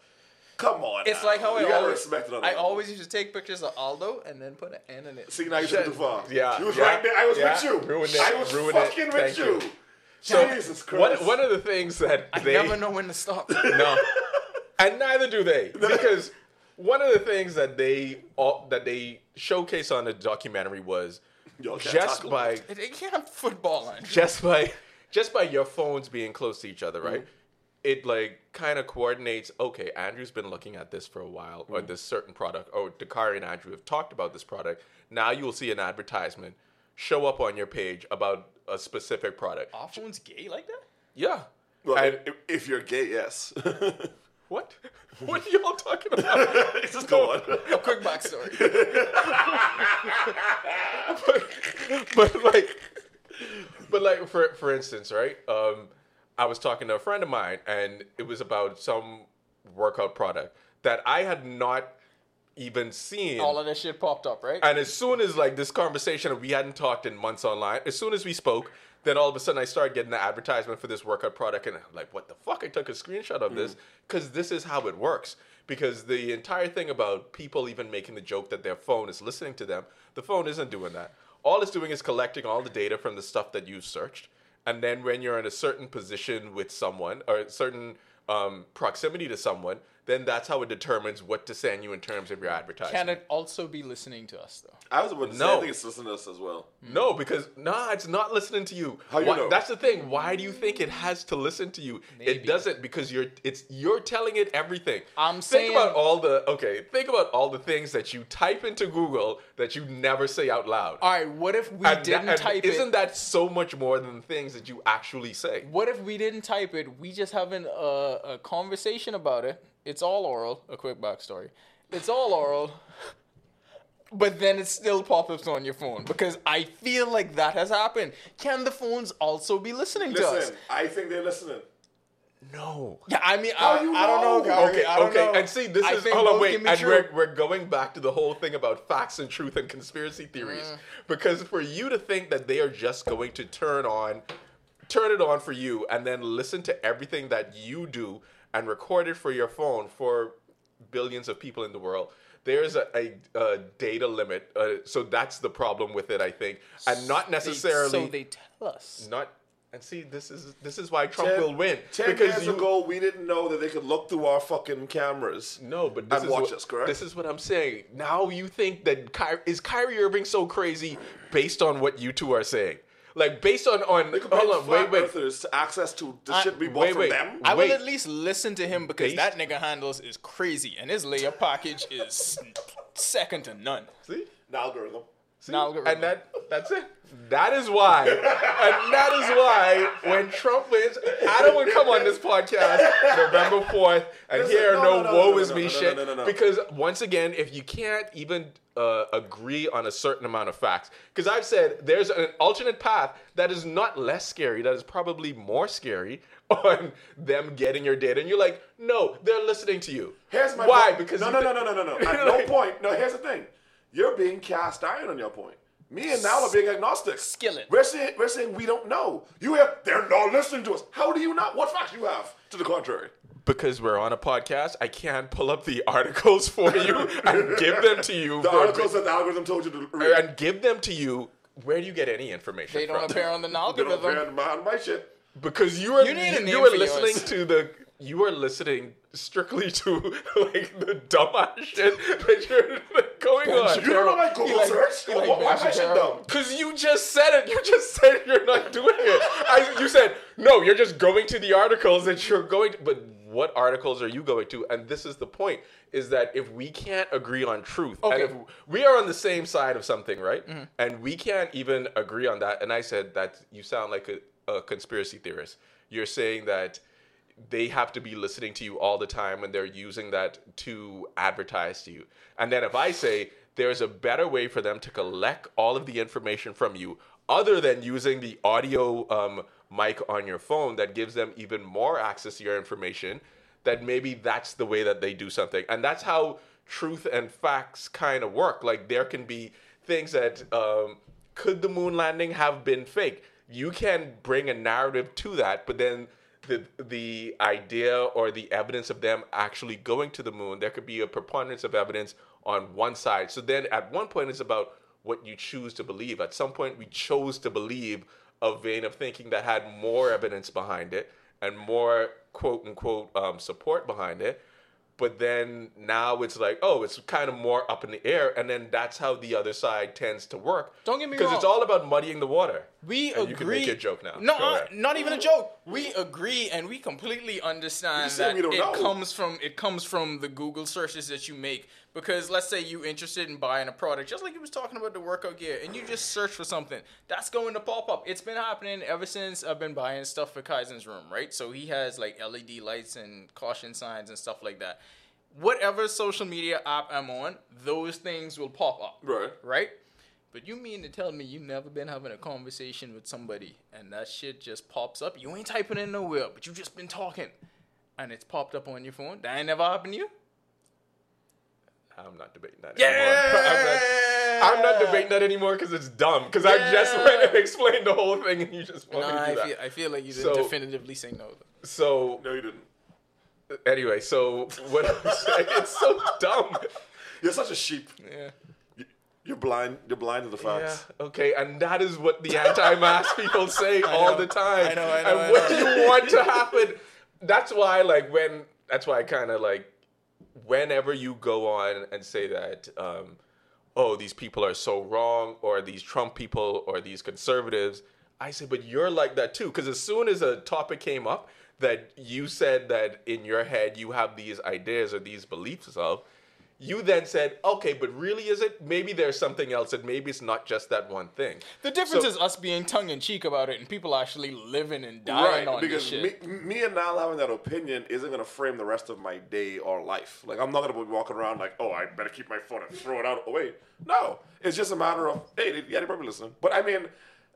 Come on. It's now. like how I you gotta always, respect it. on I that. always used to take pictures of Aldo and then put an N in it. See, now you took it too far. Yeah, You was yeah, right there. I was yeah. with you. Ruined it, I was ruined it. fucking Thank with you. You. Jesus Christ. One, one of the things that I they never know when to stop. no, and neither do they because one of the things that they all, that they showcase on the documentary was just tackle by It, it can't have football on. just by just by your phones being close to each other, right? Mm-hmm. It like kind of coordinates. Okay, Andrew's been looking at this for a while, or Mm-hmm. this certain product, or Dakari and Andrew have talked about this product. Now you'll see an advertisement show up on your page about a specific product. Our phone's gay like that? Yeah. Well, and if, if you're gay, yes. what? What are y'all talking about? Just go on. A quick backstory. but like but like for for instance right um i was talking to a friend of mine and it was about some workout product that i had not even seen. All of this shit popped up, right? and as soon as like this conversation we hadn't talked in months online as soon as we spoke then all of a sudden i started getting the advertisement for this workout product and i'm like what the fuck? I took a screenshot of this because this is how it works. Because the entire thing about people even making the joke that their phone is listening to them the phone isn't doing that. All it's doing is collecting all the data from the stuff that you've searched and then when you're in a certain position with someone or a certain um, proximity to someone then that's how it determines what to send you in terms of your advertising Can it also be listening to us though? I was about to say, No. I think it's listening to us as well. Hmm. No, because nah, it's not listening to you. How you Why- know? That's the thing. Why do you think it has to listen to you? Maybe. It doesn't because you're it's you're telling it everything. I'm think saying- about all the okay. Think about all the things that you type into Google that you never say out loud. All right, what if we And didn't that- type Isn't it? that so much more than the things that you actually say? What if we didn't type it? We just having a, a conversation about it. It's all oral. A quick backstory. It's all oral. But then it still pops up on your phone because I feel like that has happened. Can the phones also be listening to us? Listen, I think they're listening. No. Yeah, I mean, How I, you I don't know, know? Gary. Okay, I don't okay, know. and see, this I is think hold on, wait, can be and true. we're, we're going back to the whole thing about facts and truth and conspiracy theories, Mm. because for you to think that they are just going to turn on, turn it on for you, and then listen to everything that you do and record it for your phone for billions of people in the world. There's a, a, a data limit, uh, so that's the problem with it, I think, and not necessarily so they tell us. not. And see, this is this is why Trump Ten- will win Ten because years you, ago, we didn't know that they could look through our fucking cameras. No, but this and is watch what, us, correct? This is what I'm saying. Now you think that Ky- is Kyrie Irving so crazy based on what you two are saying? Like based on on They could hold pay on, wait, wait. earthers access to the I- shit we bought wait, from wait. them. I will Wait. at least listen to him because Based- that nigga handles is crazy and his layer package is second to none. See? An algorithm. An algorithm. And that that's it. That is why, and that is why when Trump wins, Adam would come on this podcast November fourth and Listen, hear no, no, no, no, woe no, is no, me no, no, shit. no, no, no. Because once again, if you can't even uh, agree on a certain amount of facts, because I've said there's an alternate path that is not less scary, that is probably more scary on them getting your data, and you're like, no, they're listening to you. Here's my why? point. Because no, no, thi- no, no, no, no, no. At no point. No, here's the thing. You're being cast iron on your point. Me and Nal are being agnostic. Skillet. We're saying we're saying we don't know. You have they're not listening to us. How do you not? What facts you have to the contrary? because we're on a podcast, I can't pull up the articles for you and give them to you. The articles that the algorithm told you to read. and give them to you where do you get any information They don't from? appear on the They don't appear on my, on my shit. because you are, You need a you, name were for listening yours. to the you are listening strictly to like the dumbass shit that you're like, going on. You don't know my Google like- search? he like Why- my shit dumb? Cause you just said it. You just said you're not doing it. I, you said no. You're just going to the articles that you're going. To, but what articles are you going to? And this is the point: is that if we can't agree on truth, Okay. and if we are on the same side of something, right, mm-hmm. and we can't even agree on that, and I said that you sound like a, a conspiracy theorist. You're saying that they have to be listening to you all the time and they're using that to advertise to you. And then if I say there's a better way for them to collect all of the information from you other than using the audio um, mic on your phone that gives them even more access to your information, that maybe that's the way that they do something. And that's how truth and facts kind of work. Like there can be things that um, could the moon landing have been fake? You can bring a narrative to that, but then the the idea or the evidence of them actually going to the moon, there could be a preponderance of evidence on one side. So then at one point it's about what you choose to believe. At some point we chose to believe a vein of thinking that had more evidence behind it and more quote unquote um, support behind it. But then now it's like, oh, it's kind of more up in the air, and then that's how the other side tends to work. Don't get me wrong, because it's all about muddying the water. We And agree. you can make a joke now. No, uh, not even a joke. We agree, and we completely understand that it know. comes from it comes from the Google searches that you make. Because let's say you're interested in buying a product, just like you was talking about the workout gear, and you just search for something, that's going to pop up. It's been happening ever since I've been buying stuff for Kaizen's room, right? So he has like LED lights and caution signs and stuff like that. Whatever social media app I'm on, those things will pop up Right. right? But you mean to tell me you never been having a conversation with somebody and that shit just pops up? You ain't typing in nowhere, but you just been talking and it's popped up on your phone? That ain't never happened to you? I'm not debating that Yeah! anymore. I'm not, I'm not debating that anymore because it's dumb. Because I just Yeah. went and explained the whole thing and you just want Nah, to do I that. feel, I feel like you didn't definitively say no. So No, you didn't. anyway, so what I'm saying, it's so dumb. You're such a sheep. Yeah. You're blind. You're blind to the Yeah, facts. okay, and that is what the anti-mask people say all know. the time. I know, I know, And I what do you want to happen? That's why, like, when that's why I kind of like, whenever you go on and say that, um, oh, these people are so wrong, or these Trump people, or these conservatives, I say, but you're like that too, because as soon as a topic came up that you said that in your head you have these ideas or these beliefs of, you then said, okay, but really is it? Maybe there's something else, and maybe it's not just that one thing. The difference So- is us being tongue in cheek about it and people actually living and dying Right, on this because shit. me, me and Niall having that opinion isn't gonna frame the rest of my day or life. Like I'm not gonna be walking around like, oh, I better keep my phone and throw it out oh, away. No, it's just a matter of, hey, they- yeah, they probably listening. But I mean,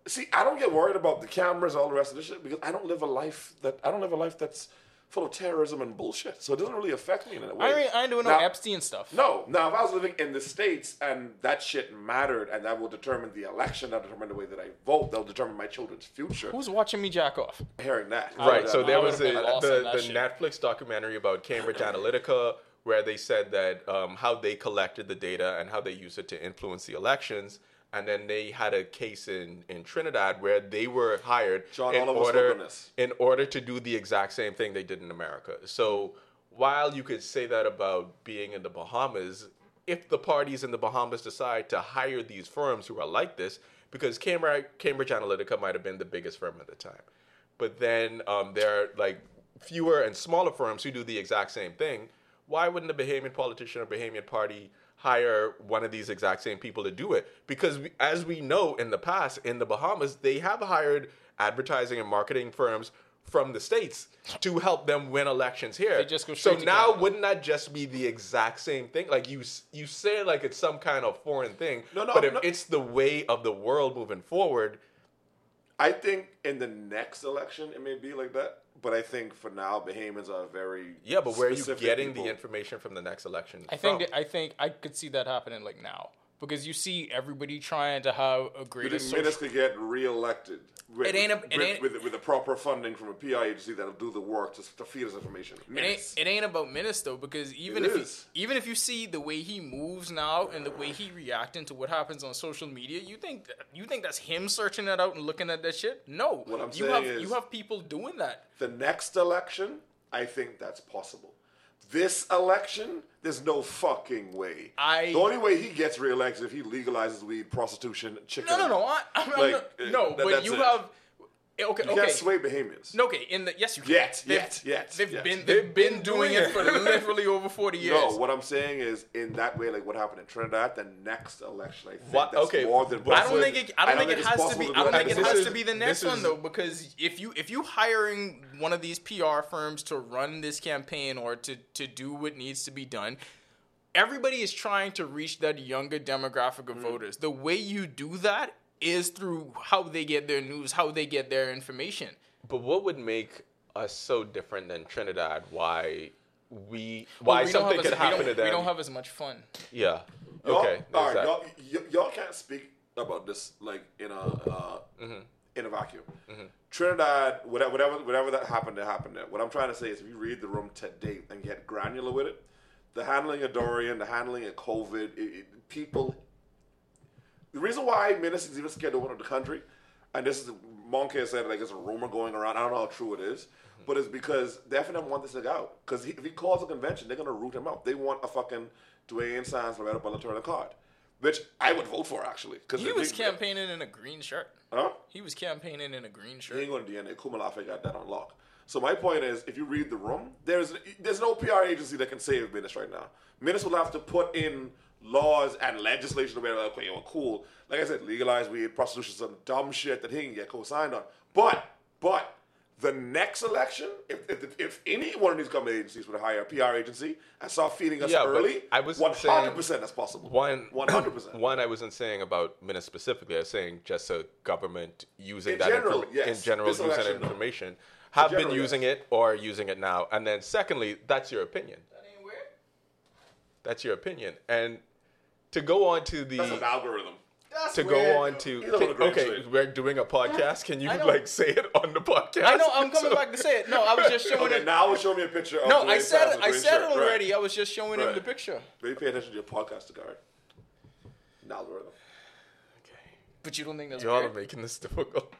see, I don't get worried about the cameras, all the rest of this shit, because I don't live a life that I don't live a life that's full of terrorism and bullshit. So it doesn't really affect me in a way. I, ain't- I ain't doing no Now- Epstein stuff. No, now if I was living in the states and that shit mattered, and that will determine the election, that will determine the way that I vote, that'll determine my children's future. Who's watching me jack off? hearing that? Right. I So there was a, been the, the shit. Netflix documentary about Cambridge Analytica, where they said that um, how they collected the data and how they used it to influence the elections. And then they had a case in, in Trinidad where they were hired John in order in order to do the exact same thing they did in America. So while you could say that about being in the Bahamas, if the parties in the Bahamas decide to hire these firms who are like this, because Cambridge, Cambridge Analytica might have been the biggest firm at the time, but then um, there are like fewer and smaller firms who do the exact same thing. Why wouldn't a Bahamian politician or Bahamian party hire one of these exact same people to do it? Because we, as we know in the past, in the Bahamas, they have hired advertising and marketing firms from the states to help them win elections here. They just go so now, Canada. wouldn't that just be the exact same thing? Like you, you say like it's some kind of foreign thing, No, no, but if no. it's the way of the world moving forward, I think in the next election it may be like that, but I think for now Bahamians are very yeah. But where are you getting people. the information from the next election? I think from? I think I could see that happening like now. because you see everybody trying to have a You greater think social. Minnis could get reelected with, It ain't a- it with, ain't- with, with the proper funding from a PR agency that'll do the work to, to feed us information. It ain't, it ain't about Minnis though, because even It if is. You, even if you see the way he moves now and the way he reacting to what happens on social media, you think you think that's him searching that out and looking at that shit? No, What I'm you saying have is- you have people doing that. the next election, I think that's possible. This election, there's no fucking way. I- the only way he gets reelected is if he legalizes weed, prostitution, chicken. No, no, no, I, I'm, I'm Like, not, no, that- but you it. have Eh, okay, You okay. can't sway Bahamians. No, okay. In the yes, you can. Yet, They've- yet, yet, They've yet. been They've they've been been doing doing it for literally over forty years. No, what I'm saying is, in that way, like what happened in Trinidad, the next election, I think What- that's okay, more than but I don't think it. I don't think it has to be. do I don't think it has is- to be the next one is- though, because if you if you hiring one of these PR firms to run this campaign or to to do what needs to be done, everybody is trying to reach that younger demographic of mm. voters. The way you do that is through how they get their news, how they get their information. But what would make us so different than Trinidad? Why we Well, why we something have as- could happen to them? We don't have as much fun. yeah. Y'all, Okay. alright that. y'all, y- y'all can't speak about this like in a uh, Mm-hmm. in a vacuum. Trinidad, whatever, whatever, whatever that happened, that happened there. What I'm trying to say is, if you read the room today and get granular with it, the handling of Dorian, the handling of COVID, it, it, people. The reason why ministers is even scared to open up the country, and this is Monk has said like it's a rumor going around. I don't know how true it is, but it's because they definitely want this to go out. Because if he calls a convention, they're gonna root him out. They want a fucking Duane Sands Loretta Butler Turner card, which I would vote for actually. Because He was campaigning in a green shirt. Huh? He was campaigning in a green shirt. He ain't going to DNA. Kumalafe got that on lock. So my point is, if you read the room, there's there's no PR agency that can save Minnis right now. Minnis will have to put in laws and legislation to be like, okay, well, cool. Like I said, legalize weed, prostitution, some dumb shit that he can get co-signed on. But but the next election, if if, if any one of these government agencies would hire a PR agency and start feeding us Yeah, early, I was hundred percent that's possible. One, one hundred percent. One, I wasn't saying about Minnis specifically. I was saying just a government using In that general, info- yes. in general This using that election, no. information, have been general, using it or using it now. And then secondly, that's your opinion. That ain't weird. That's your opinion. And to go on to the That's an algorithm. to go on to You know what a great okay, shit. we're doing a podcast. Can you like say it on the podcast? I know. I'm coming So- back to say it. No, I was just showing Okay, it. now show me a picture. Of No, I said it. I said shirt. it Right. already. I was just showing him the picture. Maybe pay attention to your podcast, Gary. An algorithm. Okay, but you don't think that's Y'all are making this difficult.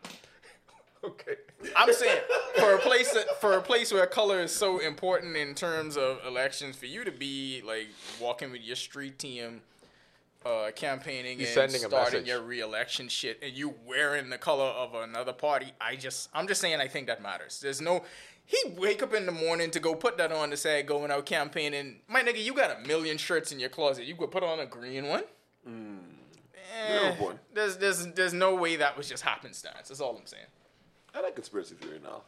okay. I'm saying for a place that, for a place where color is so important in terms of elections, for you to be like walking with your street team, uh, campaigning He's and starting your re-election shit, and you wearing the color of another party, I just I'm just saying I think that matters. There's no. He wake up in the morning to go put that on to say going out campaigning. My nigga, you got a million shirts in your closet. You could put on a green one. Eh, You're boy. there's there's there's no way that was just happenstance. That's all I'm saying. I like conspiracy theory now.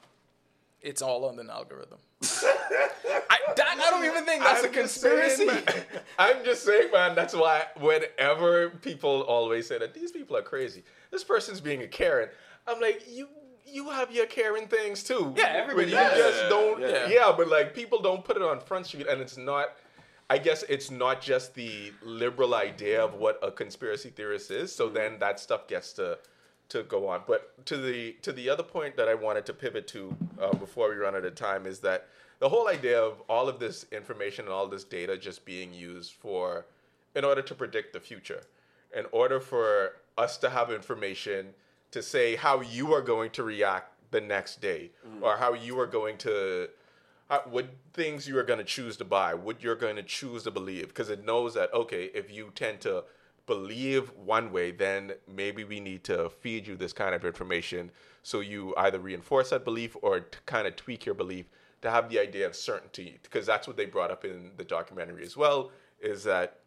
It's all on an algorithm. I, that, I don't even think that's a I'm just saying, conspiracy. man. I'm just saying, man. That's why whenever people always say that these people are crazy, this person's being a Karen. I'm like, you, you have your Karen things too. Yeah, everybody But you does. just don't. Yeah. Yeah. but like people don't put it on Front Street, and it's not. I guess it's not just the liberal idea of what a conspiracy theorist is. So mm-hmm. then that stuff gets to to go on. But to the to the other point that I wanted to pivot to uh, before we run out of time is that the whole idea of all of this information and all this data just being used for in order to predict the future, in order for us to have information to say how you are going to react the next day or how you are going to how, what things you are going to choose to buy, what you're going to choose to believe, because it knows that okay, if you tend to believe one way, then maybe we need to feed you this kind of information. So you either reinforce that belief or to kind of tweak your belief to have the idea of certainty, because that's what they brought up in the documentary as well, is that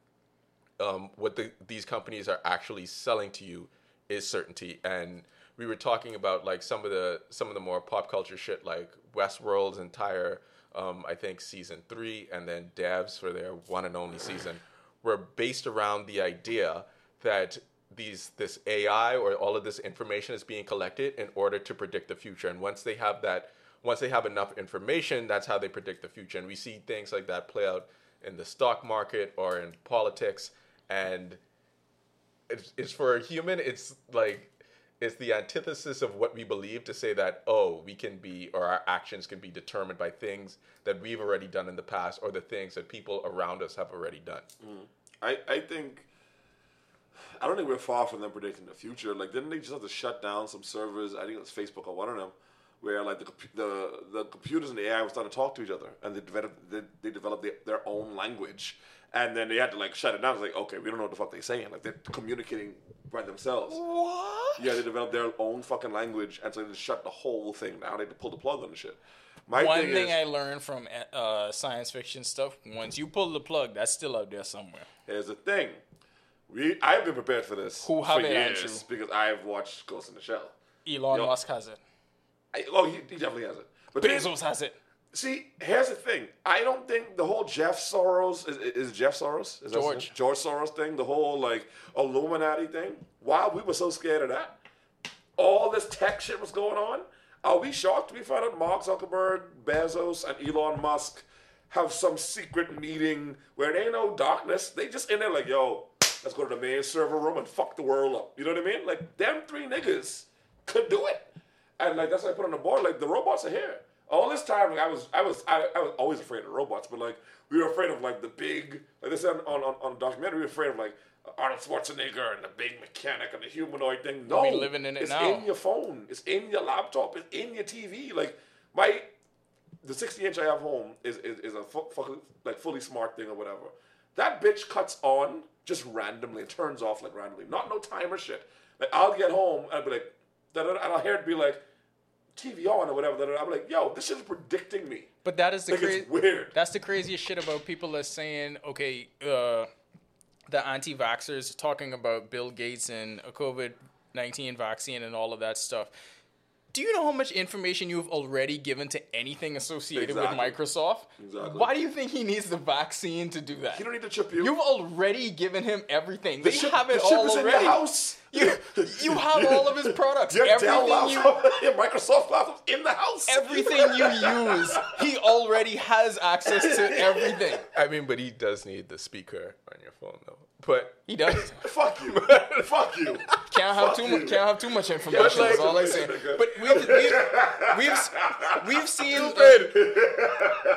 um, what the, these companies are actually selling to you is certainty. And we were talking about like some of the some of the more pop culture shit, like Westworld's entire, um, I think season three, and then Devs for their one and only season, were based around the idea that these this AI or all of this information is being collected in order to predict the future. And once they have that, once they have enough information, that's how they predict the future. And we see things like that play out in the stock market or in politics. And it's, it's for a human. It's like it's the antithesis of what we believe to say that oh we can be or our actions can be determined by things that we've already done in the past or the things that people around us have already done. Mm. I, I think I don't think we're far from them predicting the future. Like, didn't they just have to shut down some servers? I think it was Facebook or one of them, where like the the the computers and the AI were starting to talk to each other, and they developed they, they developed their, their own language, and then they had to like shut it down. It's like, okay, we don't know what the fuck they're saying. Like they're communicating by themselves. What? Yeah, they developed their own fucking language, and so they just shut the whole thing down. They had to pull the plug on the shit. My One thing, thing is, I learned from uh, science fiction stuff: once you pull the plug, that's still out there somewhere. Here's the thing. We I've been prepared for this Who for years because I've watched Ghost in the Shell. Elon Yo. Musk has it. I, oh, he, he definitely has it. But then- Bezos has it. see, here's the thing. I don't think the whole Jeff Soros is, is Jeff Soros is George. George Soros thing, the whole like Illuminati thing. Wow, we were so scared of that. All this tech shit was going on. Are we shocked we found out Mark Zuckerberg, Bezos, and Elon Musk have some secret meeting where ain't no darkness? They just in there like, yo, let's go to the main server room and fuck the world up. You know what I mean? Like them three niggas could do it. And like that's what I put on the board. Like the robots are here. All this time, like I was, I was, I, I was always afraid of robots, but like we were afraid of like the big, like they said on on, on documentary, we were afraid of like Arnold Schwarzenegger and the big mechanic and the humanoid thing. No, We living in it it's now. in your phone. It's in your laptop. It's in your TV. Like my, the 60 inch I have home is is, is a fu- fu- like fully smart thing or whatever. That bitch cuts on just randomly and turns off like randomly. Not no timer shit. Like I'll get home and I'll be like, and I'll hear it be like, TV on or whatever. I'm like, yo, this shit is predicting me. But that is the Like crazy. it's weird. That's the craziest shit about people that's saying, okay, uh, the anti-vaxxers talking about Bill Gates and a COVID nineteen vaccine and all of that stuff. Do you know how much information you've already given to anything associated Exactly. with Microsoft? Exactly. Why do you think he needs the vaccine to do that? You don't need to chip you. You've already given him everything. the They ship, have it the all is in already. your house. You, you have all of his products. Your Dell everything you your Microsoft laptop's in the house. everything you use, he already has access to everything. I mean, but he does need the speaker on your phone though. But He does. Fuck you. Fuck you. Can't have Fuck too much. Can't have too much information. That's all I say. But we've we've we've, we've seen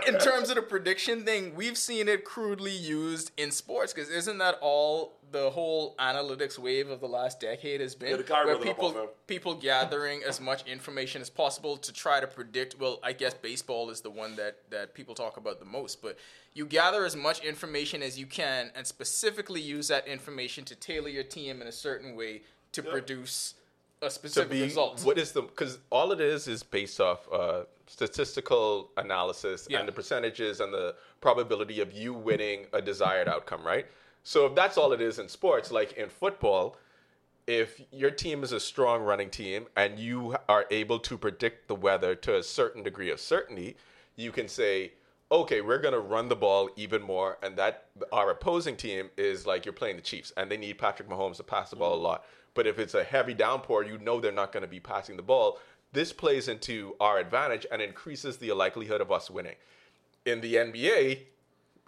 in terms of the prediction thing, we've seen it crudely used in sports. Because isn't that all the whole analytics wave of the last decade has been? Yeah, where people man. people gathering as much information as possible to try to predict. Well, I guess baseball is the one that that people talk about the most, but you gather as much information as you can and specifically use that information to tailor your team in a certain way to produce a specific be result. what is the because all it is is based off uh, statistical analysis Yeah. and the percentages and the probability of you winning a desired outcome, right? So if that's all it is in sports, like in football, if your team is a strong running team and you are able to predict the weather to a certain degree of certainty, you can say, okay, we're going to run the ball even more. And that our opposing team is like you're playing the Chiefs and they need Patrick Mahomes to pass the ball a mm-hmm. lot. But if it's a heavy downpour, you know they're not going to be passing the ball. This plays into our advantage and increases the likelihood of us winning. In the NBA,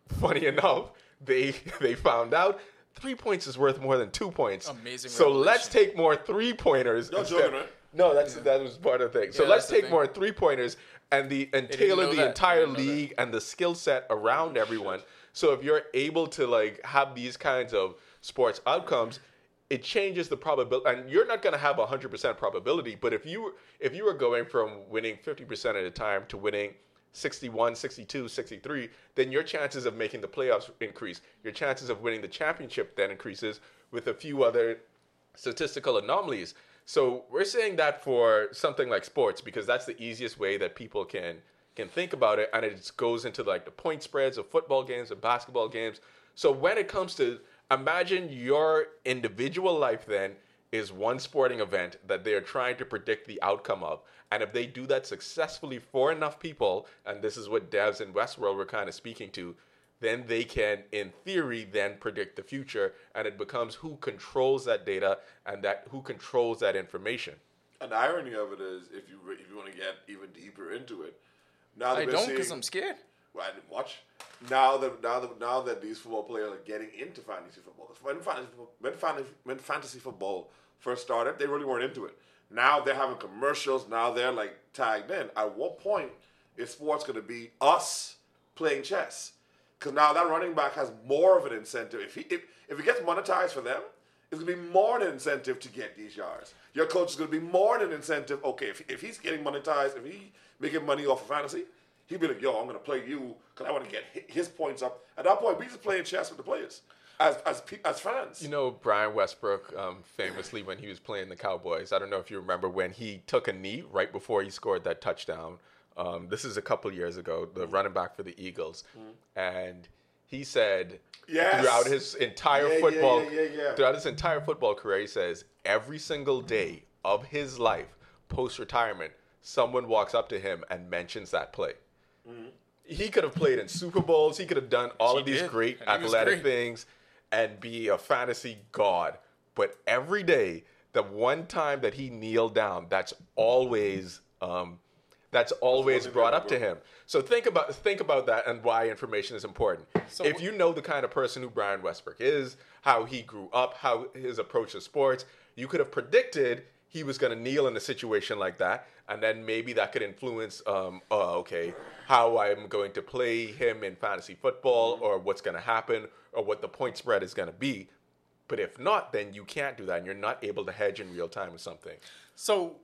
funny enough, they they found out three points is worth more than two points. Amazing So let's take more three pointers. You're joking, right? No, that's that was part of the thing. So Yeah, let's take thing. more three pointers and the and tailor the that. entire They that. league and the skill set around everyone. So if you're able to like have these kinds of sports outcomes, it changes the probability and you're not going to have 100% probability, but if you if you were going from winning 50% at a time to winning 61, 62, 63, then your chances of making the playoffs increase. Your chances of winning the championship then increases with a few other statistical anomalies. So we're saying that for something like sports because that's the easiest way that people can can think about it, and it goes into like the point spreads of football games and basketball games. So when it comes to imagine your individual life, then is one sporting event that they are trying to predict the outcome of, and if they do that successfully for enough people, and this is what devs in Westworld were kind of speaking to, then they can, in theory, then predict the future, and it becomes who controls that data and that who controls that information. And the irony of it is, if you if you want to get even deeper into it, now that I don't because I'm scared. Well, I didn't watch. Now that now that now that these football players are getting into fantasy football, when fantasy when fantasy when fantasy football first started, they really weren't into it. Now they're having commercials. Now they're like tagged in. At what point is sports going to be us playing chess? Because now that running back has more of an incentive. If he if, if it gets monetized for them, it's going to be more an incentive to get these yards. Your coach is going to be more an incentive. Okay, if, if he's getting monetized, if he making money off of fantasy, he'd be like, yo, I'm going to play you because I want to get his points up. At that point, we just playing chess with the players as as as fans. You know, Brian Westbrook, um, famously when he was playing the Cowboys, I don't know if you remember when he took a knee right before he scored that touchdown. Um, this is a couple years ago, the running back for the Eagles, and he said Yes. throughout his entire Yeah, football, yeah, yeah, yeah. throughout his entire football career, he says every single day of his life post retirement, someone walks up to him and mentions that play. He could have played in Super Bowls. He could have done all of these did, great athletic great. things and be a fantasy god. But every day, the one time that he kneeled down, that's always um, that's always brought up to him. So think about think about that and why information is important. So if you know the kind of person who Brian Westbrook is, how he grew up, how his approach to sports, you could have predicted he was going to kneel in a situation like that, and then maybe that could influence, um, oh, okay, how I'm going to play him in fantasy football, or what's going to happen, or what the point spread is going to be. But if not, then you can't do that, and you're not able to hedge in real time with something. So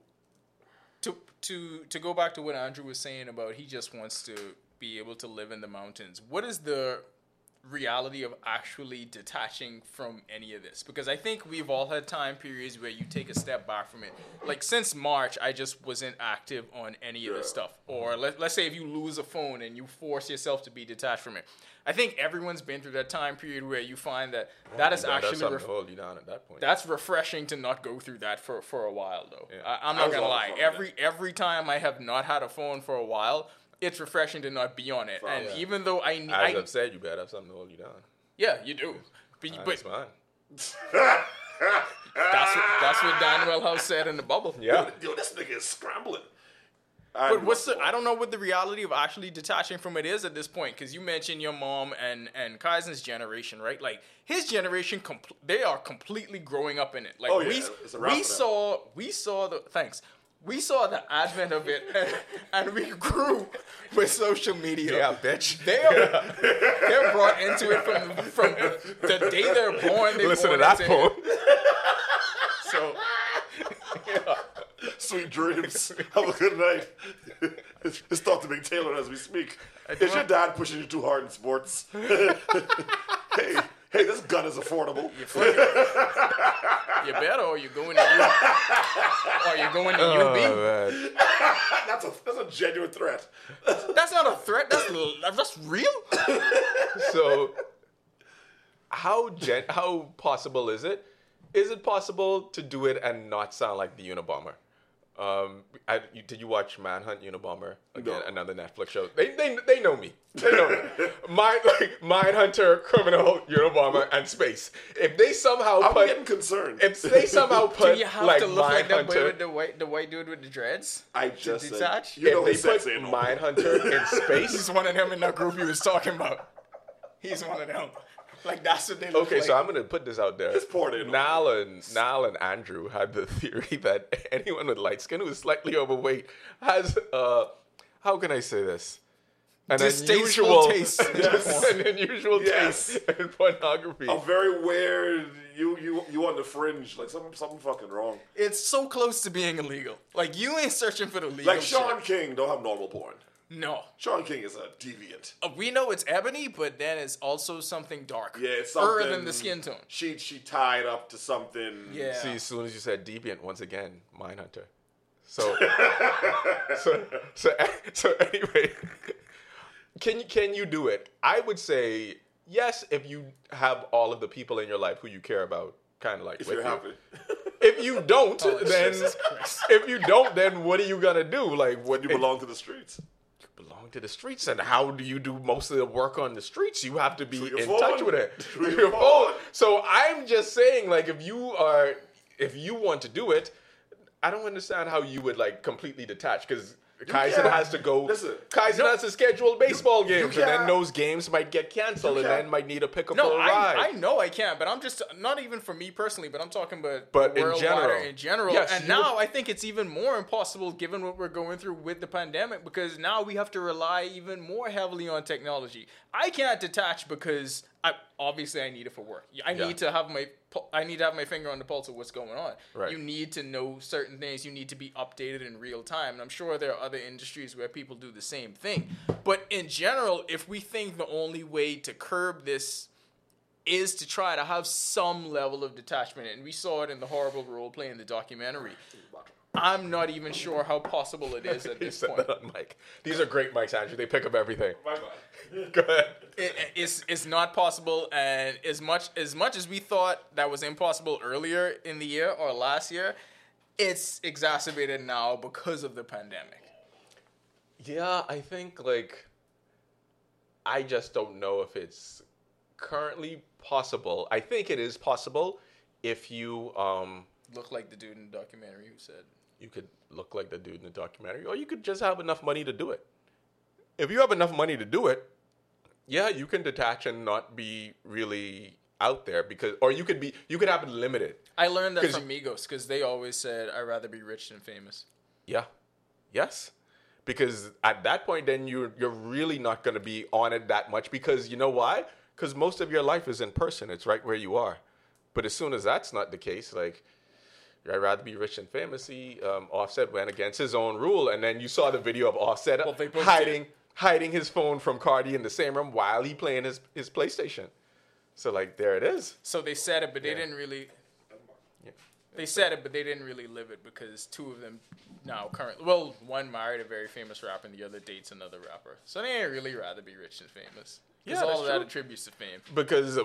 to to to go back to what Andrew was saying about he just wants to be able to live in the mountains. What is the reality of actually detaching from any of this? Because I think we've all had time periods where you take a step back from it. Like since March, I just wasn't active on any of this stuff. Or let, let's say if you lose a phone and you force yourself to be detached from it. I think everyone's been through that time period where you find that that is That- that's actually something ref- hold you down at that point. that's refreshing to not go through that for, for a while though. Yeah. I, I'm not was gonna lie. phone, Every every time I have not had a phone for a while, it's refreshing to not be on it. And Yeah. even though I, As I I've said, you better have something to hold you down. yeah, you do. But, but That's mine. that's what that's what Dan Wellhouse said in the bubble. Yeah. Yo, this nigga is scrambling. But what's the? I don't know what the reality of actually detaching from it is at this point. Because you mentioned your mom and and Kaizen's generation, right? Like his generation, compl- they are completely growing up in it. Like Oh, yeah, we it's a wrap we saw we saw the thanks. We saw the advent of it, and, and we grew with social media. Yeah, bitch. They are they're brought into it from from the, day they're born. They Listen to that poem. So Sweet dreams. Have a good night. it's, it's Dr. Big Taylor as we speak. Is your dad pushing you too hard in sports? hey, hey, this gun is affordable. you better, or you're going to U, or you're going to UB. Oh, man. That's a that's a genuine threat. That's not a threat. That's that's real. so how gen- how possible is it? Is it possible to do it and not sound like the Unabomber? Um, I, you, did you watch Manhunt Unabomber again? No. Another Netflix show. They, they, they know me. They know me. Mind like Mindhunter, criminal, Unabomber, and space. If they somehow I'm put, getting concerned. if they somehow Do put you have like to look like that with the white the white dude with the dreads? I just said, detach? you know if they he's put sexy and. Mindhunter in space, He's one of them in that group he was talking about. He's one of them. Like that's what they look Okay, like. so I'm gonna put this out there. It's poured in. Nal and Nal and Andrew had the theory that anyone with light skin who is slightly overweight has uh how can I say this? An unusual taste in Yes, an unusual Yes. taste in pornography. a very weird. You you you on the fringe, like something something fucking wrong. it's so close to being illegal. Like you ain't searching for the legal Like Sean shit. King don't have normal porn. No. Shaun King is a deviant. Uh, we know it's ebony, but then it's also something dark. Yeah, it's Further something. than the skin tone. She she tied up to something. Yeah. See, as soon as you said deviant, once again, Mindhunter. So, so, so, so anyway, can you can you do it? I would say yes if you have all of the people in your life who you care about, kind of like If with you're you. happy. If you don't, Oh, then Jesus if you don't, then what are you gonna do? Like what You belong to the streets. To the streets, and how do you do most of the work on the streets? You have to be in phone. touch with it Through your phone. So I'm just saying, like, if you are, if you want to do it, I don't understand how you would like completely detach because Kaizen has to go. Listen. Kaizen has to schedule baseball games, and then those games might get canceled, and then might need to pick up No, a ride. I, I know I can't, but I'm just not even for me personally, but I'm talking about But in general. in general. Yes, and now would- I think it's even more impossible given what we're going through with the pandemic because now we have to rely even more heavily on technology. I can't detach because I obviously I need it for work. I Yeah. need to have my I need to have my finger on the pulse of what's going on. Right. You need to know certain things. You need to be updated in real time. And I'm sure there are other industries where people do the same thing. But in general, if we think the only way to curb this is to try to have some level of detachment, and we saw it in the horrible role play in the documentary. I'm not even sure how possible it is at this said point. that on mic. These are great mics, Andrew. They pick up everything. Bye bye. Go ahead. It, it's it's not possible, and as much as much as we thought that was impossible earlier in the year or last year, it's exacerbated now because of the pandemic. Yeah, I think like I just don't know if it's currently possible. I think it is possible if you um Look like the dude in the documentary who said, you could look like the dude in the documentary or you could just have enough money to do it. If you have enough money to do it, yeah, you can detach and not be really out there because or you could be you could have it limited. "I learned that from Migos because they always said I'd rather be rich than famous." Yeah. Yes. Because at that point, then you're you're really not going to be on it that much. Because you know why? Because most of your life is in person. It's right where you are. But as soon as that's not the case, like I'd rather be rich and famous. He, um, Offset went against his own rule, and then you saw the video of Offset Well, hiding hiding his phone from Cardi in the same room while he playing his his PlayStation. So like there it is. So they said it, but they Yeah. didn't really. Yeah. They said it, but they didn't really live it because two of them now currently. Well, one married a very famous rapper, and the other dates another rapper. So they ain't really rather be rich and famous. Because Yeah, all that's of that true. attributes to fame. Because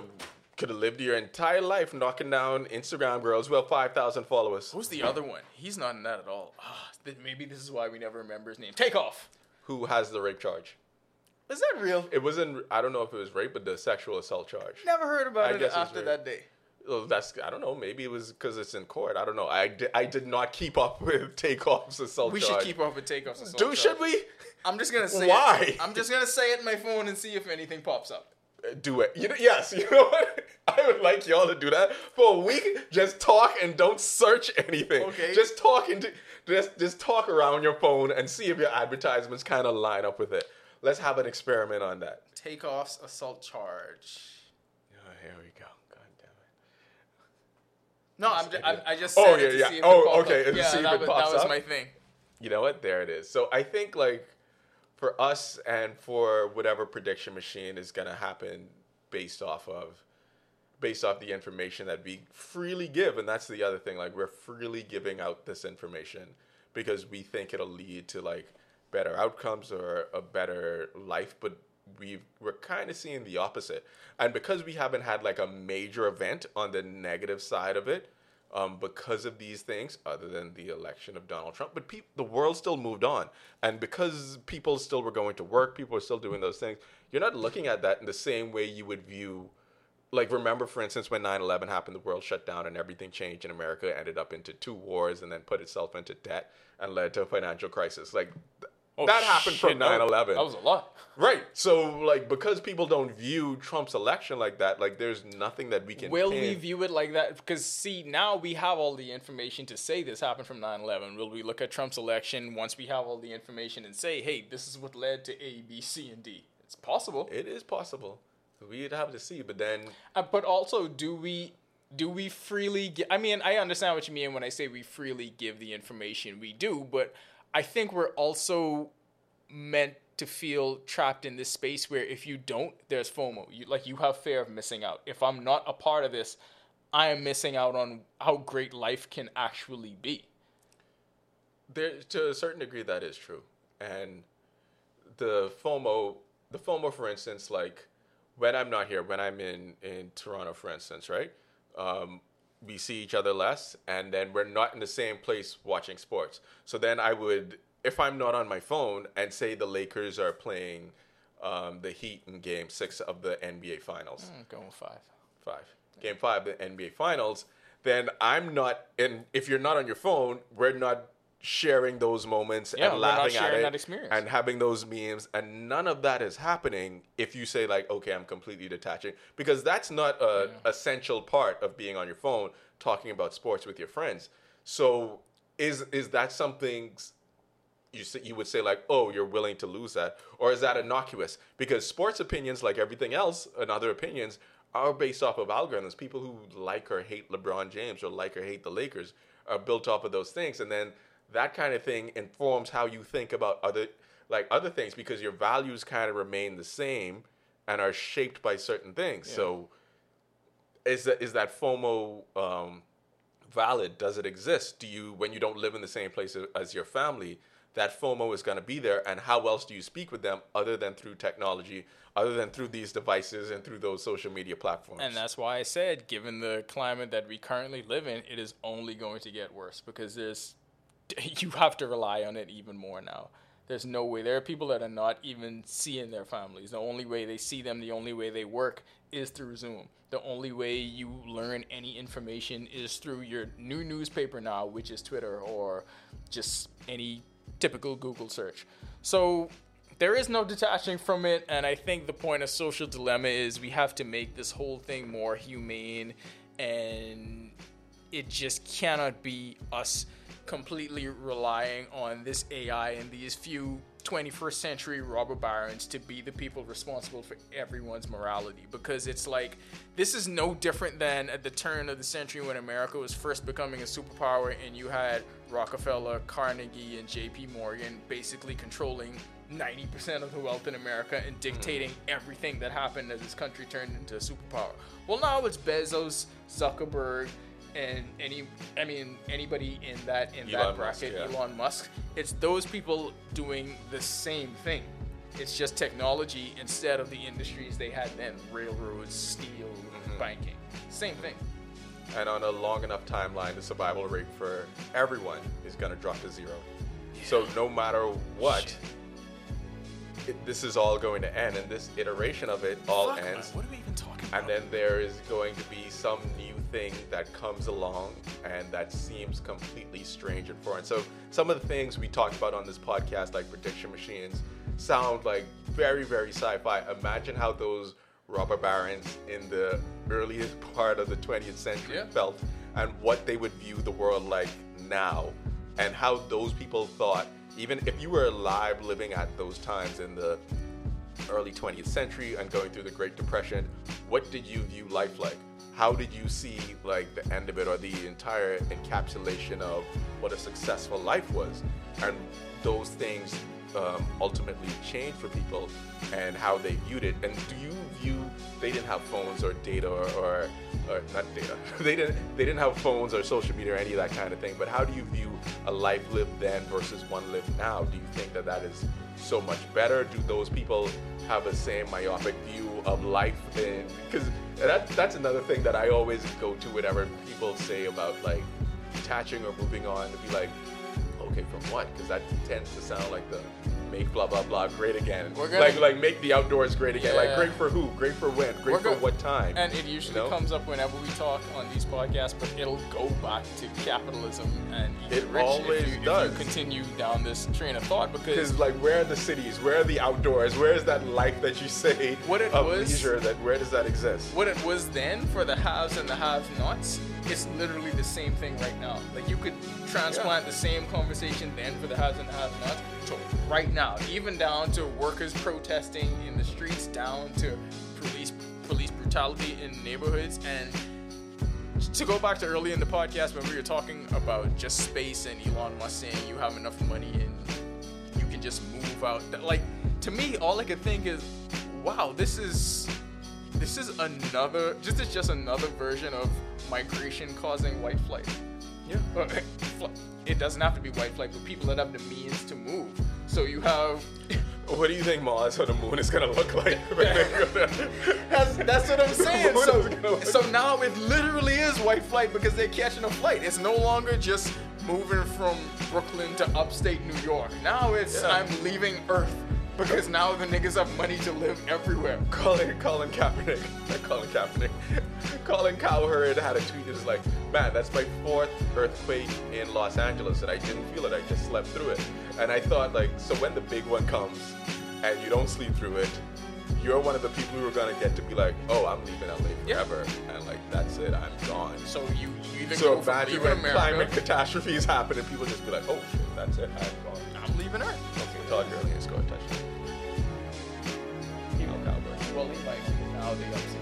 could have lived your entire life knocking down Instagram girls. with five thousand followers. Who's the other one? He's not in that at all. Ah, th- maybe this is why we never remember his name. Takeoff. Who has the rape charge? Is that real? It wasn't. I don't know if it was rape, but the sexual assault charge. Never heard about I it guess it's after rape. that day. Well, that's. I don't know. Maybe it was because it's in court. I don't know. I did, I did not keep up with Takeoff's assault We charge. should keep up with Takeoff's. assault Do should we? I'm just gonna say. Why? It. I'm just gonna say it in my phone and see if anything pops up. Do it. You know, yes. You know what? I would like y'all to do that for a week. Just talk and don't search anything. Okay. Just talk into. Just just talk around your phone and see if your advertisements kind of line up with it. Let's have an experiment on that. Takeoff's assault charge. Oh, here we go. God damn it. No, I'm just, I, I just oh, said Oh, it yeah, to yeah. see if Oh, okay, up. and Yeah, see if that, it was, pops that was my thing. you know what? There it is. So I think like for us and for whatever prediction machine is gonna happen based off of based off the information that we freely give, and that's the other thing. Like we're freely giving out this information because we think it'll lead to like better outcomes or a better life, but we we're kind of seeing the opposite. And because we haven't had like a major event on the negative side of it, um, because of these things, other than the election of Donald Trump. But peop the world still moved on, and because people still were going to work, people were still doing those things. You're not looking at that in the same way you would view. Like remember, for instance, when 9/11 happened, the world shut down and everything changed, and America ended up into two wars and then put itself into debt and led to a financial crisis. Like that happened from Oh, Shit, that- 9/11. That was a lot. Right. So like because people don't view Trump's election like that, like there's nothing that we can Will we view it like that? Because, see, now we have all the information to say this happened from 9 11. Will we look at Trump's election once we have all the information and say, hey, this is what led to A, B, C, and D? It's possible. It is possible. We'd have to see, but then Uh, but also, do we do we freely? Gi- I mean, I understand what you mean when I say we freely give the information. We do, but I think we're also meant to feel trapped in this space where if you don't, there's FOMO. You like you have fear of missing out. If I'm not a part of this, I am missing out on how great life can actually be. there to a certain degree that is true. And the FOMO, the FOMO, for instance, like when I'm not here, when I'm in in Toronto, for instance, right? Um, we see each other less, and then we're not in the same place watching sports. So then I would, if I'm not on my phone, and say the Lakers are playing um, the Heat in Game Six of the NBA Finals I'm going five. five. Game five, the NBA Finals, then I'm not. And if you're not on your phone, we're not sharing those moments Yeah, and laughing at it that experience. and having those memes and none of that is happening if you say like okay i'm completely detaching because that's not a essential part of being on your phone talking about sports with your friends. So is is that something you say, you would say like oh you're willing to lose that or is that innocuous? Because sports opinions like everything else and other opinions are based off of algorithms. People who like or hate lebron james or like or hate the lakers are built off of those things and then that kind of thing informs how you think about other like other things because your values kind of remain the same and are shaped by certain things so is that is that FOMO um, valid? Does it exist? Do you when you don't live in the same place as your family, that FOMO is going to be there? And how else do you speak with them other than through technology, other than through these devices and through those social media platforms? And that's why I said, given the climate that we currently live in, it is only going to get worse because there's you have to rely on it even more now. There's no way. There are people that are not even seeing their families. The only way they see them, the only way they work is through Zoom. The only way you learn any information is through your new newspaper now, which is Twitter or just any typical Google search. So there is no detaching from it, and I think the point of social dilemma is we have to make this whole thing more humane, and it just cannot be us completely relying on this AI and these few 21st century robber barons to be the people responsible for everyone's morality because it's like this is no different than at the turn of the century when America was first becoming a superpower and you had Rockefeller, Carnegie, and JP Morgan basically controlling 90% of the wealth in America and dictating mm-hmm. everything that happened as this country turned into a superpower. Well, now it's Bezos, Zuckerberg, and any I mean anybody in that in that Elon Musk, bracket, yeah. Elon Musk, it's those people doing the same thing. It's just technology instead of the industries they had then, railroads, steel, Mm-hmm. banking. Same thing. and on a long enough timeline, the survival rate for everyone is going to drop to zero. So no matter what, it, this is all going to end, and this iteration of it all Fuck, man, ends. What are we even talking about? And then there is going to be some new thing that comes along and that seems completely strange and foreign. So some of the things we talked about on this podcast, like prediction machines, sound like very, very sci-fi. Imagine how those robber barons in the earliest part of the 20th century Yeah. felt and what they would view the world like now and how those people thought even if you were alive living at those times in the early 20th century and going through the Great Depression, what did you view life like? How did you see like the end of it or the entire encapsulation of what a successful life was? And those things um, ultimately changed for people and how they viewed it. And do you view they didn't have phones or data or, or, or not data? they didn't they didn't have phones or social media or any of that kind of thing. But how do you view a life lived then versus one lived now? Do you think that that is so much better? Do those people have the same myopic view of life? Because that, that's another thing that I always go to whenever people say about like detaching or moving on to be like, okay, from what? Because that tends to sound like the make blah blah blah great again. We're gonna- like like make the outdoors great again. Like great for who? Great for when? Great for what time? And it usually You know? comes up whenever we talk on these podcasts, but it'll go back to capitalism and It rich always if, you, does. if you continue down this train of thought because like, where are the cities? Where are the outdoors? Where is that life that you say What it of was- leisure? That where does that exist? what it was then for the haves and the have-nots, it's literally the same thing right now. Like you could transplant the same conversation then for the haves and the have-nots right now, even down to workers protesting in the streets, down to police police brutality in neighborhoods, and to go back to early in the podcast when we were talking about just space and Elon Musk saying you have enough money and you can just move out. Like to me, all I could think is, wow, this is this is another. This is just another version of migration causing white flight. Yeah. It doesn't have to be white flight, but people that have the means to move. So you have. What do you think Mars or the moon is gonna look like? That's, that's what I'm saying. What So, so now it literally is white flight because they're catching a flight. It's no longer just moving from Brooklyn to upstate New York. Now it's Yeah. I'm leaving Earth because now the niggas have money to live everywhere. Colin, Colin Kaepernick, not Colin Kaepernick. Colin Cowherd had a tweet. It's like, man, that's my fourth earthquake in Los Angeles, and I didn't feel it. I just slept through it. And I thought, like, so when the big one comes, and you don't sleep through it, you're one of the people who are gonna get to be like, oh, I'm leaving LA Yeah. forever, and like that's it, I'm gone. So you, you either So go from imagine leaving when America, climate catastrophes happen and people just be like, oh shit, that's it, I'm gone. I'm leaving Earth. Okay, Todd Gurley and score a touchdown. Keenan Cowboy. Well, he might because now they up 16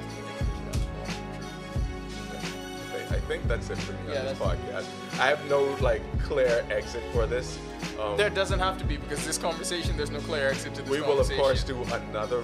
I I think that's it for me Yeah, on this podcast. I have no like clear exit for this. Um, There doesn't have to be because this conversation, there's no clear exit to this we will of course do another